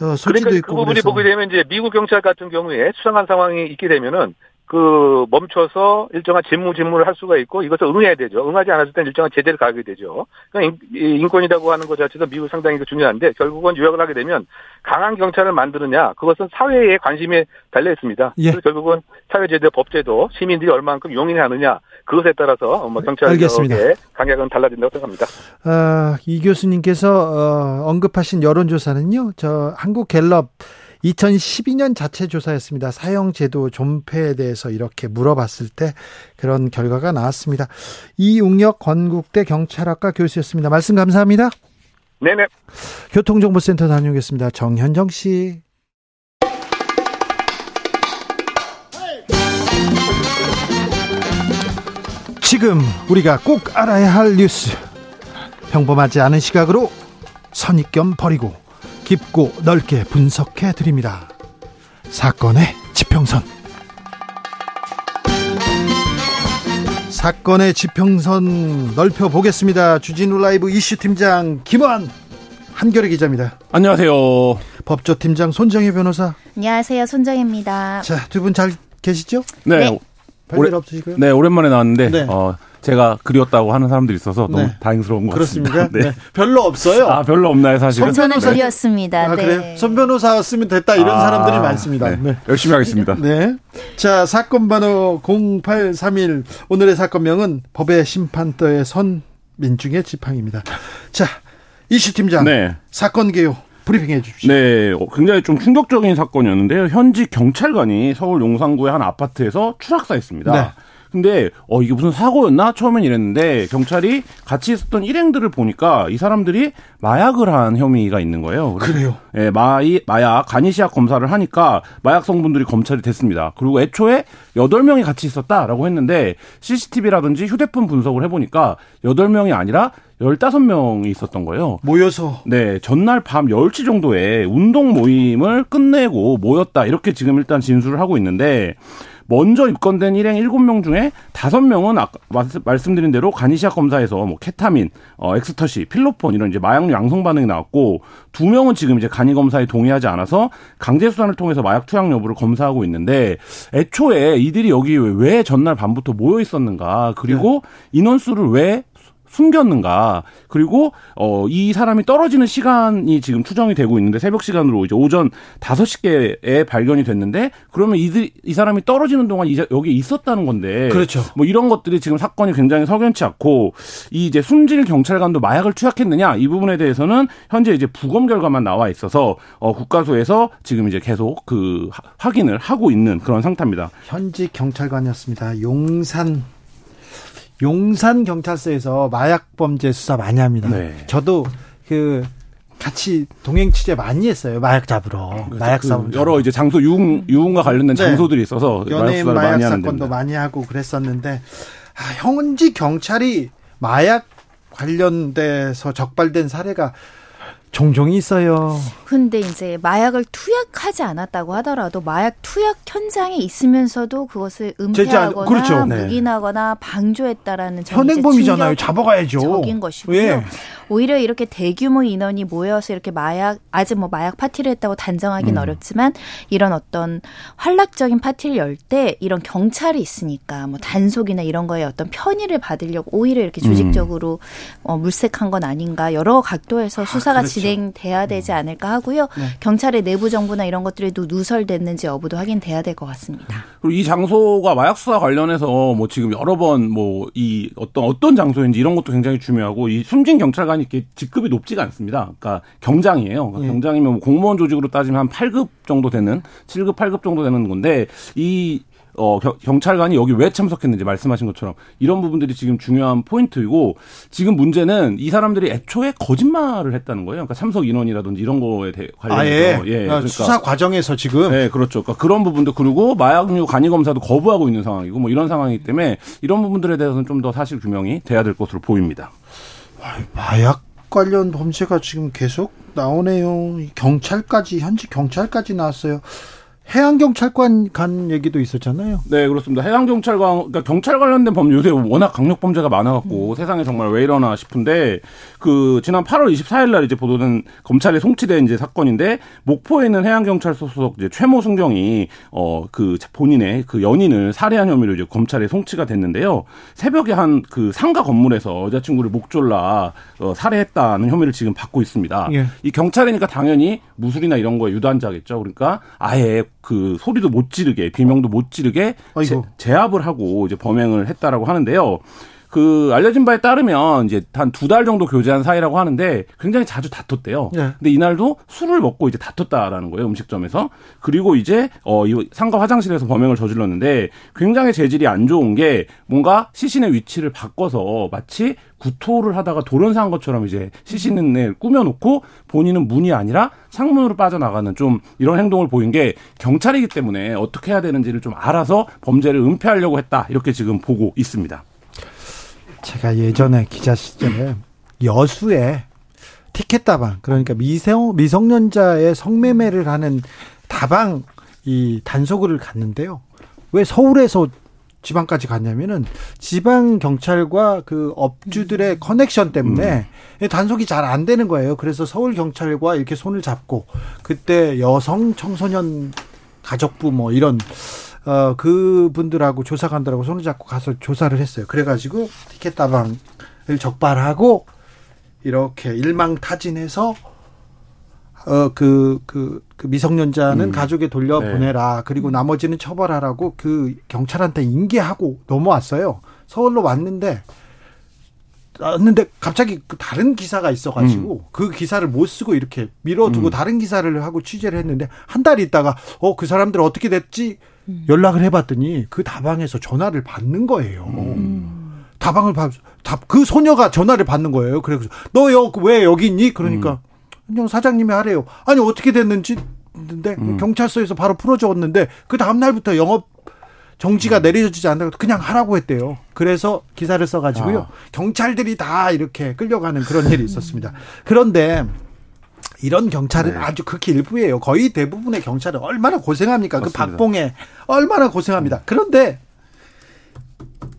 어, 그러니까 그 부분이 그래서. 보게 되면 이제 미국 경찰 같은 경우에 수상한 상황이 있게 되면은 그 멈춰서 일정한 직무 직무를 할 수가 있고 이것을 응해야 되죠. 응하지 않았을 때는 일정한 제재를 가게 되죠. 그러니까 인권이라고 하는 것 자체도 미국 상당히 그 중요한데 결국은 유학을 하게 되면 강한 경찰을 만드느냐 그것은 사회의 관심에 달려 있습니다. 예. 그래서 결국은 사회 제도, 법 제도 시민들이 얼마만큼 용인하느냐 그것에 따라서 뭐 경찰의 강약은 달라진다고 생각합니다. 아, 이 교수님께서 어, 언급하신 여론조사는요, 저 한국갤럽 2012년 자체 조사였습니다. 사형제도 존폐에 대해서 이렇게 물어봤을 때 그런 결과가 나왔습니다. 이웅혁 건국대 경찰학과 교수였습니다. 말씀 감사합니다. 네네. 교통정보센터 다녀오겠습니다. 정현정 씨. 지금 우리가 꼭 알아야 할 뉴스. 평범하지 않은 시각으로 선입견 버리고 깊고 넓게 분석해 드립니다. 사건의 지평선. 사건의 지평선 넓혀 보겠습니다. 주진우 라이브 이슈 팀장 김원 한결의 기자입니다. 안녕하세요. 법조팀장 손정혜 변호사. 안녕하세요. 손정혜입니다. 자, 두 분 잘 계시죠? 네. 네. 별일 없으시고요? 네, 오랜만에 나왔는데 네. 어, 제가 그리웠다고 하는 사람들이 있어서 너무 네. 다행스러운 것 그렇습니까? 같습니다. 네. 네. 별로 없어요. 아, 별로 없나요, 사실은? 저는 그리웠습니다. 아, 네. 그래요? 손 변호사였으면 됐다 이런 아, 사람들이 많습니다. 네. 네. 열심히 하겠습니다. 네. 자, 사건 번호 0831 오늘의 사건명은 법의 심판터의 선 민중의 지팡입니다. 자, 이슈 팀장. 네. 사건 개요. 브리핑해 주십시오. 네, 어, 굉장히 좀 충격적인 사건이었는데요. 현직 경찰관이 서울 용산구의 한 아파트에서 추락사했습니다. 네. 근데 어 이게 무슨 사고였나 처음엔 이랬는데 경찰이 같이 있었던 일행들을 보니까 이 사람들이 마약을 한 혐의가 있는 거예요. 그래요? 예, 마이 마약 간이시약 검사를 하니까 마약 성분들이 검출이 됐습니다. 그리고 애초에 여덟 명이 같이 있었다라고 했는데 CCTV라든지 휴대폰 분석을 해 보니까 여덟 명이 아니라 15명이 있었던 거예요. 모여서? 네, 전날 밤 10시 정도에 운동 모임을 끝내고 모였다. 이렇게 지금 일단 진술을 하고 있는데, 먼저 입건된 일행 7명 중에 5명은 아까 말씀드린 대로 간이시약 검사에서 뭐 케타민, 어, 엑스터시, 필로폰 이런 이제 마약류 양성 반응이 나왔고 2명은 지금 이제 간이 검사에 동의하지 않아서 강제 수단을 통해서 마약 투약 여부를 검사하고 있는데 애초에 이들이 여기 왜 전날 밤부터 모여 있었는가 그리고 네. 인원수를 왜 숨겼는가. 그리고 어 이 사람이 떨어지는 시간이 지금 추정이 되고 있는데 새벽 시간으로 이제 오전 5시께에 발견이 됐는데 그러면 이들 이 사람이 떨어지는 동안 이제 여기 있었다는 건데 그렇죠. 뭐 이런 것들이 지금 사건이 굉장히 석연치 않고 이 이제 숨질 경찰관도 마약을 투약했느냐 이 부분에 대해서는 현재 이제 부검 결과만 나와 있어서 어 국가소에서 지금 이제 계속 그 확인을 하고 있는 그런 상태입니다. 현직 경찰관이었습니다. 용산 용산 경찰서에서 마약 범죄 수사 많이 합니다. 네. 저도 그 같이 동행 취재 많이 했어요. 마약 잡으러. 그렇죠. 마약 그 사범. 여러 이제 장소 유흥 유흥과 관련된 네. 장소들이 있어서 연예인 마약, 마약 사건도 많이 하고 그랬었는데 아, 현지 경찰이 마약 관련돼서 적발된 사례가 종종 있어요. 근데 이제 마약을 투약하지 않았다고 하더라도 마약 투약 현장에 있으면서도 그것을 은폐하거나 그렇죠. 묵인하거나 방조했다라는 현행범이잖아요. 잡아가야죠. 적인 것이고요. 예. 오히려 이렇게 대규모 인원이 모여서 이렇게 마약 아직 뭐 마약 파티를 했다고 단정하기는 음. 어렵지만 이런 어떤 활락적인 파티를 열 때 이런 경찰이 있으니까 뭐 단속이나 이런 거에 어떤 편의를 받으려고 오히려 이렇게 조직적으로 음. 어, 물색한 건 아닌가 여러 각도에서 아, 수사가 아, 그렇죠. 진행돼야 되지 음. 않을까 하고요. 네. 경찰의 내부 정보나 이런 것들에도 누설됐는지 여부도 확인돼야 될 것 같습니다. 그리고 이 장소가 마약 수사 관련해서 뭐 지금 여러 번 뭐 이 어떤 어떤 장소인지 이런 것도 굉장히 중요하고 이 숨진 경찰관이 이렇게 직급이 높지가 않습니다. 그러니까 경장이에요. 그러니까 예. 경장이면 뭐 공무원 조직으로 따지면 한 8급 정도 되는 7급 8급 정도 되는 건데 이 어, 경찰관이 여기 왜 참석했는지 말씀하신 것처럼 이런 부분들이 지금 중요한 포인트이고 지금 문제는 이 사람들이 애초에 거짓말을 했다는 거예요. 그러니까 참석 인원이라든지 이런 거에 대해 관련해서 아, 예. 예. 그러니까 수사 과정에서 지금 네, 그렇죠. 그러니까 그런 부분도 그리고 마약류 간이 검사도 거부하고 있는 상황이고 뭐 이런 상황이기 때문에 이런 부분들에 대해서는 좀 더 사실 규명이 돼야 될 것으로 보입니다. 마약 관련 범죄가 지금 계속 나오네요. 경찰까지 현지 경찰까지 나왔어요. 해양경찰관 간 얘기도 있었잖아요. 네, 그렇습니다. 해양경찰관, 그러니까 경찰 관련된 범죄 요새 워낙 강력 범죄가 많아갖고 음. 세상에 정말 왜 이러나 싶은데 그 지난 8월 24일 날 이제 보도된 검찰에 송치된 이제 사건인데 목포에 있는 해양 경찰서 소속 이제 최모 순경이 어 그 본인의 그 연인을 살해한 혐의로 이제 검찰에 송치가 됐는데요. 새벽에 한 그 상가 건물에서 여자친구를 목졸라 어, 살해했다는 혐의를 지금 받고 있습니다. 예. 이 경찰이니까 당연히 무술이나 이런 거에 유단자겠죠. 그러니까 아예 그 소리도 못 지르게 비명도 못 지르게 제, 제압을 하고 이제 범행을 했다라고 하는데요. 그 알려진 바에 따르면 이제 한 두 달 정도 교제한 사이라고 하는데 굉장히 자주 다퉜대요. 네. 근데 이날도 술을 먹고 이제 다퉜다라는 거예요 음식점에서. 그리고 이제 어 이 상가 화장실에서 범행을 저질렀는데 굉장히 재질이 안 좋은 게 뭔가 시신의 위치를 바꿔서 마치 구토를 하다가 돌연사한 것처럼 이제 시신을 꾸며놓고 본인은 문이 아니라 창문으로 빠져나가는 좀 이런 행동을 보인 게 경찰이기 때문에 어떻게 해야 되는지를 좀 알아서 범죄를 은폐하려고 했다 이렇게 지금 보고 있습니다. 제가 예전에 기자 시절에 여수에 티켓 다방 그러니까 미성 미성년자의 성매매를 하는 다방 이 단속을 갔는데요. 왜 서울에서 지방까지 갔냐면은 지방 경찰과 그 업주들의 커넥션 때문에 음. 단속이 잘 안 되는 거예요. 그래서 서울 경찰과 이렇게 손을 잡고 그때 여성 청소년 가족부 뭐 이런 어, 그분들하고 조사관들하고 손을 잡고 가서 조사를 했어요. 그래가지고 티켓 다방을 적발하고 이렇게 일망타진해서 어, 그, 그, 그 미성년자는 음. 가족에 돌려 보내라. 네. 그리고 나머지는 처벌하라고 그 경찰한테 인계하고 넘어왔어요. 서울로 왔는데, 왔는데 갑자기 그 다른 기사가 있어가지고 음. 그 기사를 못 쓰고 이렇게 밀어두고 음. 다른 기사를 하고 취재를 했는데 한 달 있다가 어, 그 사람들 어떻게 됐지? 음. 연락을 해봤더니 그 다방에서 전화를 받는 거예요. 음. 다방을 받, 그 소녀가 전화를 받는 거예요. 그래서 너왜 여기 있니? 그러니까 그냥 사장님이 하래요. 아니 어떻게 됐는지 근데 음. 경찰서에서 바로 풀어줬는데 그 다음 날부터 영업 정지가 음. 내려지지 않다고 그냥 하라고 했대요. 그래서 기사를 써가지고요. 아. 경찰들이 다 이렇게 끌려가는 그런 일이 있었습니다. 그런데 이런 경찰은 네. 아주 극히 일부예요. 거의 대부분의 경찰은 얼마나 고생합니까? 그 맞습니다. 그 박봉에 얼마나 고생합니다. 그런데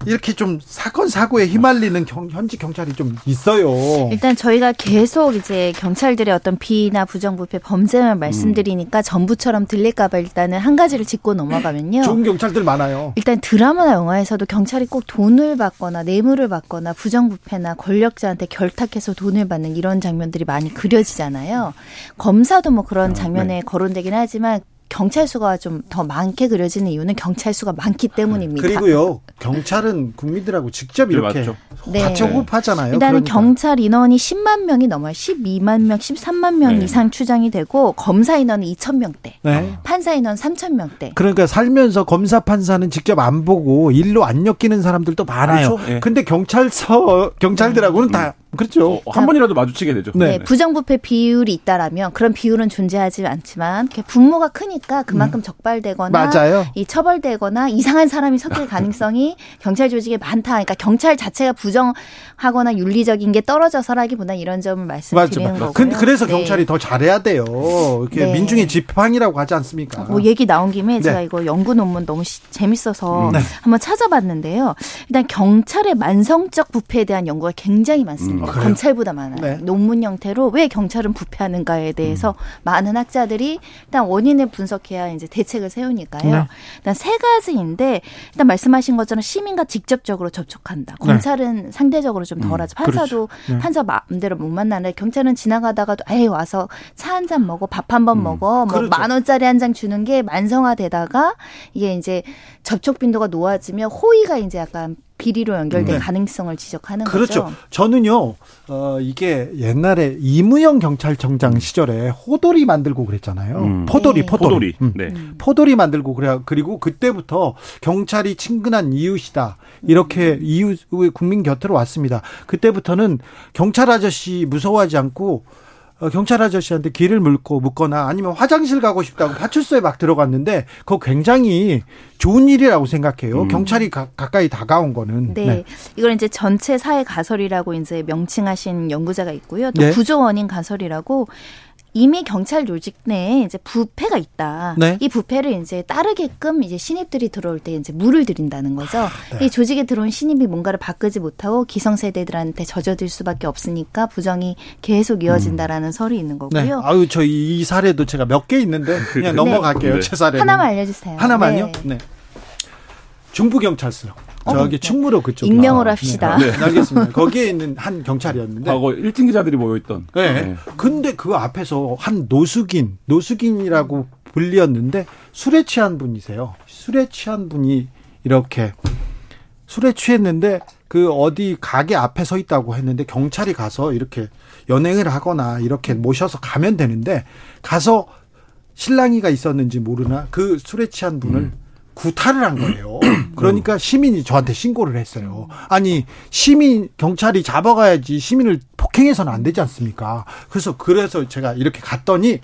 이렇게 좀 사건 사고에 휘말리는 경, 현지 경찰이 좀 있어요. 일단 저희가 계속 이제 경찰들의 어떤 비나 부정부패 범죄만 말씀드리니까 음. 전부처럼 들릴까봐 일단은 한 가지를 짚고 넘어가면요. 좋은 경찰들 많아요. 일단 드라마나 영화에서도 경찰이 꼭 돈을 받거나 뇌물을 받거나 부정부패나 권력자한테 결탁해서 돈을 받는 이런 장면들이 많이 그려지잖아요. 검사도 뭐 그런 아, 장면에 네. 거론되긴 하지만 경찰 수가 좀 더 많게 그려지는 이유는 경찰 수가 많기 때문입니다. 그리고요, 경찰은 국민들하고 직접 이렇게 네. 같이 호흡하잖아요. 일단은 그러니까. 경찰 인원이 10만 명이 넘어요. 12만 명, 13만 명 네. 이상 추정이 되고 검사 인원은 2천 명대, 네. 판사 인원 3천 명대. 그러니까 살면서 검사 판사는 직접 안 보고 일로 안 엮이는 사람들도 많아요. 그렇죠? 네. 근데 경찰서 경찰들하고는 다 그렇죠. 어, 한 번이라도 마주치게 되죠. 네. 네. 부정부패 비율이 있다라면 그런 비율은 존재하지 않지만 분모가 크니 까 그만큼 음. 적발되거나 맞아요. 이 처벌되거나 이상한 사람이 섞일 가능성이 경찰 조직에 많다. 그러니까 경찰 자체가 부정하거나 윤리적인 게 떨어져서라기보다 이런 점을 말씀드리는 거고요. 근데 그래서 네. 경찰이 더 잘해야 돼요. 이렇게 네. 민중의 지팡이라고 하지 않습니까? 뭐 얘기 나온 김에 제가 네. 이거 연구 논문 너무 시, 재밌어서 네. 한번 찾아봤는데요. 일단 경찰의 만성적 부패에 대한 연구가 굉장히 많습니다. 음, 검찰보다 많아요. 네. 논문 형태로 왜 경찰은 부패하는가에 대해서 음. 많은 학자들이 일단 원인을 분 석해야 이제 대책을 세우니까요. 네. 일단 세 가지인데 일단 말씀하신 것처럼 시민과 직접적으로 접촉한다. 네. 검찰은 상대적으로 좀 덜하죠. 음, 판사도 그렇죠. 판사 마음대로 못 만나는데 경찰은 지나가다가도 에이 와서 차 한 잔 먹어 밥 한번 먹어 뭐 그렇죠. 만 원짜리 한 장 주는 게 만성화되다가 이게 이제 접촉 빈도가 놓아지면 호의가 이제 약간 비리로 연결된 네. 가능성을 지적하는 그렇죠. 거죠. 저는요, 어, 이게 옛날에 이무영 경찰청장 시절에 호돌이 만들고 그랬잖아요. 음. 포돌이, 네. 포돌이. 포돌이. 음. 네. 포돌이 만들고 그래. 그리고 그때부터 경찰이 친근한 이웃이다. 이렇게 이웃, 국민 곁으로 왔습니다. 그때부터는 경찰 아저씨 무서워하지 않고 어, 경찰 아저씨한테 길을 물고 묻거나 아니면 화장실 가고 싶다고 파출소에 막 들어갔는데 그거 굉장히 좋은 일이라고 생각해요. 음. 경찰이 가, 가까이 다가온 거는. 네. 네. 이걸 이제 전체 사회 가설이라고 이제 명칭하신 연구자가 있고요. 또 네. 구조 원인 가설이라고 이미 경찰 조직 내에 이제 부패가 있다. 네. 이 부패를 이제 따르게끔 이제 신입들이 들어올 때 이제 물을 들인다는 거죠. 네. 이 조직에 들어온 신입이 뭔가를 바꾸지 못하고 기성세대들한테 젖어들 수밖에 없으니까 부정이 계속 이어진다라는 음. 설이 있는 거고요. 네. 아유, 저 이 사례도 제가 몇 개 있는데 그냥 네. 넘어갈게요. 제 사례. 하나만 알려주세요. 하나만요? 네. 네. 중부경찰서. 저기 어, 충무로 그쪽. 익명으로 아, 합시다. 네. 네. 알겠습니다. 거기에 있는 한 경찰이었는데. 과거 일진 기자들이 모여 있던. 네. 네. 근데 그 앞에서 한 노숙인, 노숙인이라고 불리었는데 술에 취한 분이세요. 술에 취한 분이 이렇게 술에 취했는데 그 어디 가게 앞에 서 있다고 했는데 경찰이 가서 이렇게 연행을 하거나 이렇게 모셔서 가면 되는데 가서 신랑이가 있었는지 모르나 그 술에 취한 분을 음. 구타를 한 거예요. 그러니까 시민이 저한테 신고를 했어요. 아니 시민 경찰이 잡아가야지 시민을 폭행해서는 안 되지 않습니까? 그래서 그래서 제가 이렇게 갔더니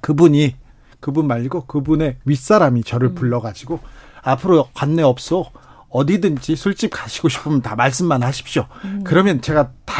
그분이 그분 말고 그분의 윗사람이 저를 음. 불러가지고 앞으로 관내 없어 어디든지 술집 가시고 싶으면 다 말씀만 하십시오. 음. 그러면 제가 다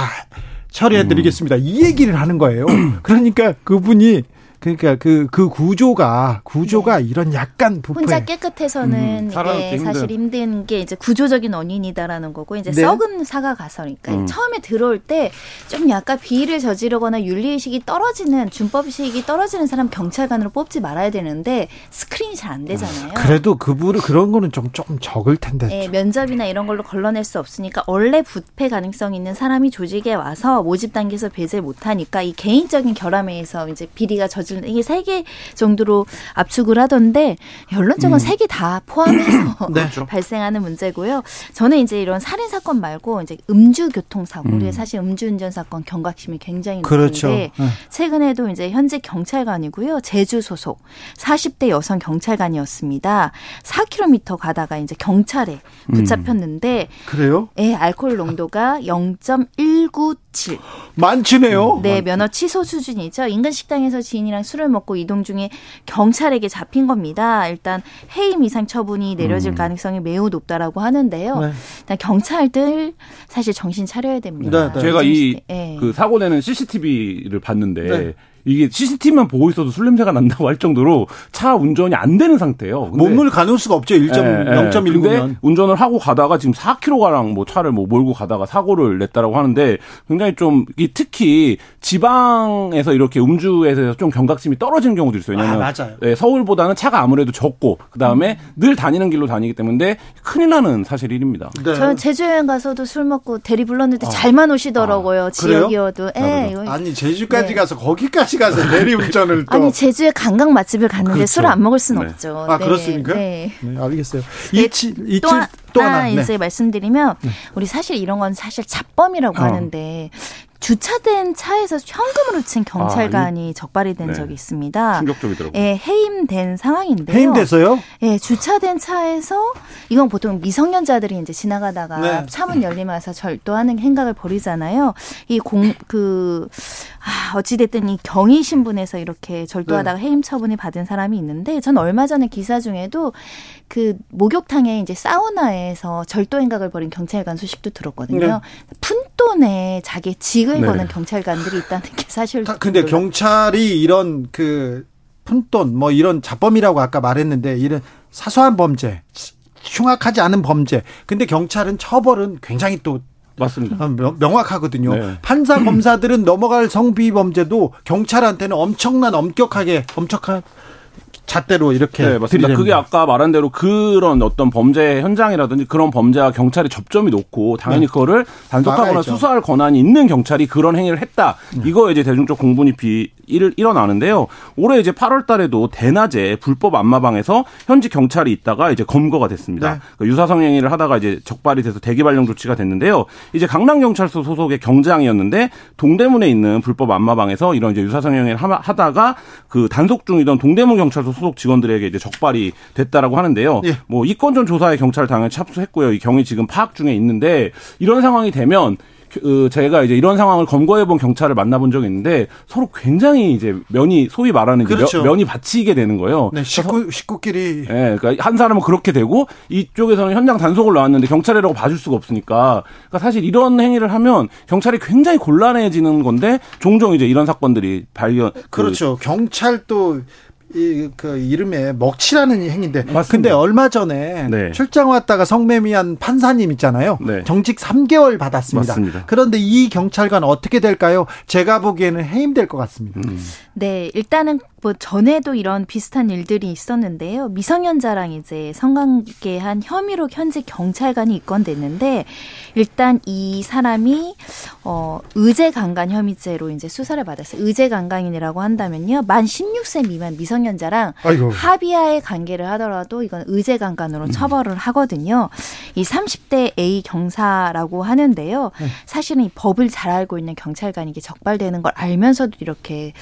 처리해드리겠습니다. 이 얘기를 하는 거예요. 그러니까 그분이 그러니까 그, 그 구조가, 구조가 네. 이런 약간 부패. 혼자 깨끗해서는 음, 이게 사실 힘든 게 이제 구조적인 원인이다라는 거고, 이제 네. 썩은 사과 가설니까 음. 처음에 들어올 때 좀 약간 비위를 저지르거나 윤리 의식이 떨어지는, 준법 의식이 떨어지는 사람 경찰관으로 뽑지 말아야 되는데 스크린이 잘 안 되잖아요. 그래도 그분은 그런 거는 좀 조금 적을 텐데. 네, 면접이나 이런 걸로 걸러낼 수 없으니까 원래 부패 가능성 있는 사람이 조직에 와서 모집 단계에서 배제 못하니까 이 개인적인 결함에 의해서 이제 비리가 저지 저지른 이게 세 개 정도로 압축을 하던데 결론적으로 음. 세개 다 포함해서 네. 그렇죠. 발생하는 문제고요. 저는 이제 이런 살인 사건 말고 이제 음주 교통 사고, 음. 사실 음주운전 사건 경각심이 굉장히 그렇죠. 높은데 그렇죠. 최근에도 이제 현재 경찰관이고요. 제주 소속 40대 여성 경찰관이었습니다. 4km 가다가 이제 경찰에 음. 붙잡혔는데 음. 그래요? 예, 알코올 농도가 0.197. 많지네요. 네, 면허 취소 수준이죠. 인근 식당에서 지인이랑 술을 먹고 이동 중에 경찰에게 잡힌 겁니다. 일단 해임 이상 처분이 내려질 음. 가능성이 매우 높다라고 하는데요. 네. 일단 경찰들 사실 정신 차려야 됩니다. 네, 네. 제가 이그 네. 사고 내는 CCTV를 봤는데 네. 이게 CCTV만 보고 있어도 술 냄새가 난다고 할 정도로 차 운전이 안 되는 상태예요. 몸을 가눌 수가 없죠. 1.0.1면. 예, 예. 운전을 하고 가다가 지금 4km가량 뭐 차를 뭐 몰고 가다가 사고를 냈다라고 하는데 굉장히 좀 특히 지방에서 이렇게 음주에서 좀 경각심이 떨어지는 경우도 있어요. 왜냐면 아, 맞아요. 예, 서울보다는 차가 아무래도 적고 그다음에 음. 늘 다니는 길로 다니기 때문에 큰일 나는 사실 일입니다. 네. 저는 제주 여행 가서도 술 먹고 대리 불렀는데 아. 잘만 오시더라고요. 아, 지역이어도. 예, 아니 제주까지 네. 가서 거기까지 가서 대리운전을 또 아니 제주에 관광 맛집을 갔는데 그렇죠. 술을 안 먹을 수는 네. 없죠. 아 네. 그렇습니까? 네. 네 알겠어요. 네, 이치 이치 또, 또 하나, 하나 이제 말씀드리면 우리 사실 이런 건 사실 잡범이라고 어. 하는데 주차된 차에서 현금으로 친 경찰관이 아, 적발이 된 네. 적이 있습니다. 충격적이더라고요. 예, 해임된 상황인데요. 해임됐어요? 예, 주차된 차에서 이건 보통 미성년자들이 이제 지나가다가 네. 차문 열리면서 절도하는 행각을 벌이잖아요. 이 공 그 아, 어찌됐든 이 경위 신분에서 이렇게 절도하다가 네. 해임 처분을 받은 사람이 있는데 전 얼마 전에 기사 중에도 그 목욕탕에 이제 사우나에서 절도 행각을 벌인 경찰관 소식도 들었거든요. 네. 푼돈에 자기 직을 네. 거는 경찰관들이 있다는 게 사실. 근데 몰라요. 경찰이 이런 그 푼돈 뭐 이런 자범이라고 아까 말했는데 이런 사소한 범죄, 흉악하지 않은 범죄. 근데 경찰은 처벌은 굉장히 또 맞습니다. 아, 명확하거든요. 네. 판사 검사들은 넘어갈 성비 범죄도 경찰한테는 엄청난 엄격하게 엄격한 잣대로 이렇게 네, 맞습니다. 그게 아까 말한 대로 그런 어떤 범죄 현장이라든지 그런 범죄와 경찰이 접점이 높고 당연히 네. 그거를 단속하거나 막아야죠. 수사할 권한이 있는 경찰이 그런 행위를 했다. 네. 이거 이제 대중적 공분이 비 일, 일어나는데요. 올해 이제 8월 달에도 대낮에 불법 안마방에서 현지 경찰이 있다가 이제 검거가 됐습니다. 네. 그 유사성 행위를 하다가 이제 적발이 돼서 대기 발령 조치가 됐는데요. 이제 강남경찰서 소속의 경장이었는데 동대문에 있는 불법 안마방에서 이런 이제 유사성 행위를 하다가 그 단속 중이던 동대문 경찰서 소속 직원들에게 이제 적발이 됐다라고 하는데요. 예. 뭐이 건전 조사에 경찰 당연히 착수했고요. 이 경위 지금 파악 중에 있는데 이런 상황이 되면 그 제가 이제 이런 상황을 검거해 본 경찰을 만나본 적이 있는데 서로 굉장히 이제 면이 소위 말하는 그렇죠. 면, 이 받치게 되는 거예요. 네, 식구 식구끼리. 예, 네, 그러니까 한 사람은 그렇게 되고 이쪽에서는 현장 단속을 나왔는데 경찰이라고 봐줄 수가 없으니까. 그러니까 사실 이런 행위를 하면 경찰이 굉장히 곤란해지는 건데 종종 이제 이런 사건들이 발견. 그 그렇죠. 그, 경찰도 이 그 이름에 먹칠하는 행인데. 맞습니다. 근데 얼마 전에 네. 출장 왔다가 성매미한 판사님 있잖아요. 네. 정직 3개월 받았습니다. 맞습니다. 그런데 이 경찰관 어떻게 될까요? 제가 보기에는 해임될 것 같습니다. 음. 네, 일단은 뭐 전에도 이런 비슷한 일들이 있었는데요. 미성년자랑 이제 성관계한 혐의로 현재 경찰관이 입건됐는데 일단 이 사람이 어 의제 강간 혐의죄로 이제 수사를 받았어요. 의제 강간이라고 한다면요. 만 16세 미만 미성 년자랑 아이고. 합의하에 관계를 하더라도 이건 의제 강간으로 음. 처벌을 하거든요. 이 30대 A 경사라고 하는데요. 네. 사실은 이 법을 잘 알고 있는 경찰관이 게 적발되는 걸 알면서도 이렇게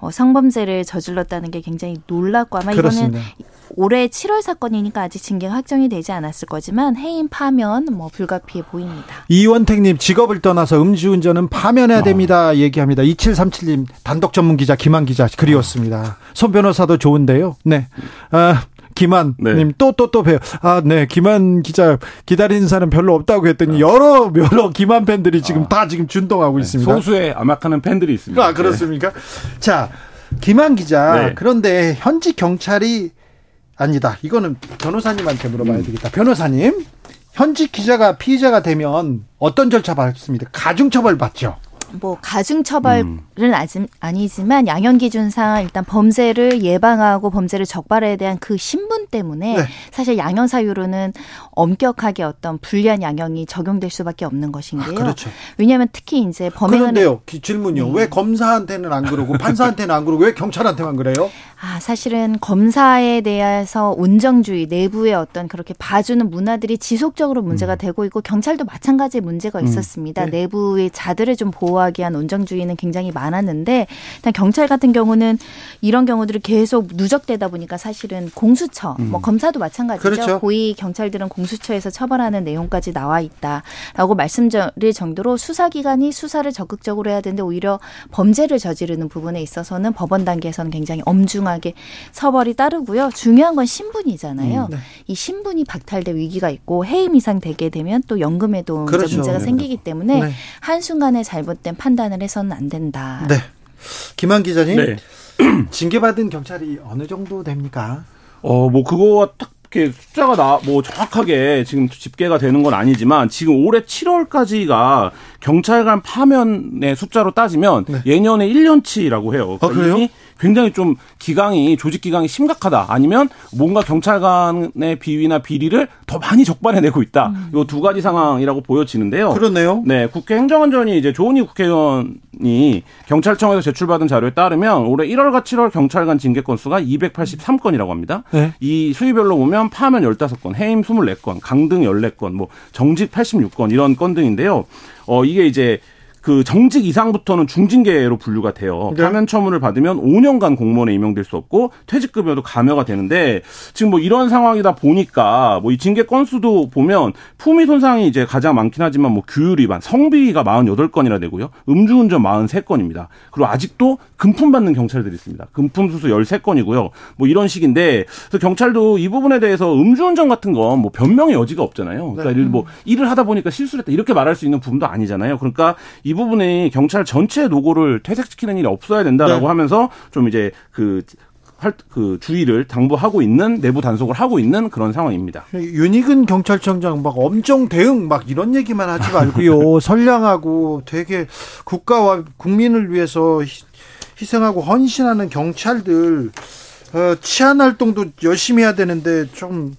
어 성범죄를 저 저질렀다는 게 굉장히 놀랍고 아마 그렇습니다. 이거는 올해 7월 사건이니까 아직 징계가 확정이 되지 않았을 거지만 해임 파면 뭐 불가피해 보입니다. 이원택님 직업을 떠나서 음주운전은 파면해야 어. 됩니다. 얘기합니다. 2737님 단독 전문 기자 김한 기자 그리웠습니다. 손 변호사 도 좋은데요. 네. 아, 김한님 네. 또또 또 봬요. 아, 네. 김한 기자 기다리는 사람 별로 없다고 했더니 여러 여러 김한 팬들이 지금 아. 다 지금 준동하고 네. 있습니다. 소수의 암약하는 팬들이 있습니다. 아, 그렇습니까? 네. 자, 김한 기자. 네. 그런데 현지 경찰이 아니다. 이거는 변호사님한테 물어봐야 음. 되겠다. 변호사님, 현지 기자가 피의자가 되면 어떤 절차 받습니까? 가중처벌 받죠. 뭐 가중 처벌은 음. 아니지만 양형 기준상 일단 범죄를 예방하고 범죄를 적발에 대한 그 신분 때문에 네. 사실 양형 사유로는 엄격하게 어떤 불리한 양형이 적용될 수밖에 없는 것인데요. 아, 그렇죠. 왜냐하면 특히 이제 범행은 그런데요. 질문요. 네. 왜 검사한테는 안 그러고 판사한테는 안 그러고 왜 경찰한테만 그래요? 아 사실은 검사에 대해서 온정주의 내부의 어떤 그렇게 봐주는 문화들이 지속적으로 문제가 음. 되고 있고 경찰도 마찬가지의 문제가 음. 있었습니다. 음. 네. 내부의 자들을 좀 보호하기 위한 온정주의는 굉장히 많았는데 일단 경찰 같은 경우는 이런 경우들이 계속 누적되다 보니까 사실은 공수처, 음. 뭐 검사도 마찬가지죠. 그렇죠. 고위 경찰들은 공 공수처에서 처벌하는 내용까지 나와 있다라고 말씀드릴 정도로 수사기관이 수사를 적극적으로 해야 되는데 오히려 범죄를 저지르는 부분에 있어서는 법원 단계에서는 굉장히 엄중 하게 처벌이 따르고요. 중요한 건 신분이잖아요. 음, 네. 이 신분이 박탈될 위기가 있고 해임 이상 되게 되면 또 연금에도 그렇죠. 문제가 네. 생기기 때문에 네. 한순간에 잘못된 판단을 해서는 안 된다. 네. 김한 기자님. 네. 징계받은 경찰이 어느 정도 됩니까? 어, 뭐, 그거와 딱 이렇게 숫자가 나 뭐 정확하게 지금 집계가 되는 건 아니지만 지금 올해 7월까지가 경찰관 파면의 숫자로 따지면 네. 예년에 1년치라고 해요. 그러니까 아, 그래요? 굉장히 좀 기강이 조직 기강이 심각하다. 아니면 뭔가 경찰관의 비위나 비리를 더 많이 적발해내고 있다. 음. 이두 가지 상황이라고 보여지는데요. 그러네요. 네, 국회 행정안전위 이제 조은희 국회의원이 경찰청에서 제출받은 자료에 따르면 올해 1월과 7월 경찰관 징계 건수가 283건이라고 합니다. 네. 이 수위별로 보면 파면 15건, 해임 24건, 강등 14건, 뭐 정직 86건 이런 건 등인데요. 어 이게 이제 그 정직 이상부터는 중징계로 분류가 돼요. 네. 파면 처분을 받으면 5년간 공무원에 임용될 수 없고 퇴직급여도 감여가 되는데 지금 뭐 이런 상황이다 보니까 뭐 이 징계 건수도 보면 품위 손상이 이제 가장 많긴 하지만 뭐 규율 위반, 성비가 48건이나 되고요. 음주운전 43건입니다. 그리고 아직도 금품 받는 경찰들이 있습니다. 금품 수수 13건이고요. 뭐 이런 식인데 그래서 경찰도 이 부분에 대해서 음주운전 같은 건 뭐 변명의 여지가 없잖아요. 그러니까 네. 뭐 일을 하다 보니까 실수를 했다 이렇게 말할 수 있는 부분도 아니잖아요. 그러니까 이 부분에 경찰 전체 노고를 퇴색시키는 일이 없어야 된다라고 네. 하면서 좀 이제 그, 그 주의를 당부하고 있는 내부 단속을 하고 있는 그런 상황입니다. 윤희근 경찰청장 막 엄청 대응 막 이런 얘기만 하지 말고요. 선량하고 되게 국가와 국민을 위해서 희생하고 헌신하는 경찰들 어, 치안 활동도 열심히 해야 되는데 좀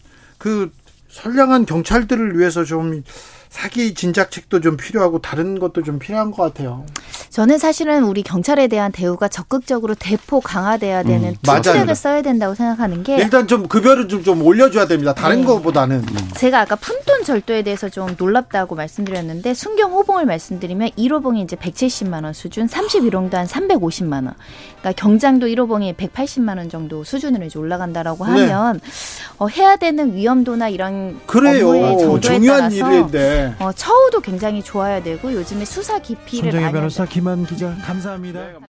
그 선량한 경찰들을 위해서 좀 사기 진작 책도 좀 필요하고 다른 것도 좀 필요한 것 같아요. 저는 사실은 우리 경찰에 대한 대우가 적극적으로 대폭 강화돼야 음, 되는 음, 특책을 써야 된다고 생각하는 게 일단 좀 급여를 좀, 좀 올려줘야 됩니다. 다른 네. 것보다는 음. 제가 아까 푼돈 절도에 대해서 좀 놀랍다고 말씀드렸는데 순경 호봉을 말씀드리면 1호봉이 이제 170만 원 수준, 31호봉도 한 350만 원. 그러니까 경장도 1호봉이 180만 원 정도 수준으로 이제 올라간다라고 네. 하면 네. 어, 해야 되는 위험도나 이런 그래요. 업무의 정도에 중요한 따라서 일인데. 어, 처우도 굉장히 좋아야 되고 요즘에 수사 깊이를 많이 변호사 김한 기자 감사합니다. 네.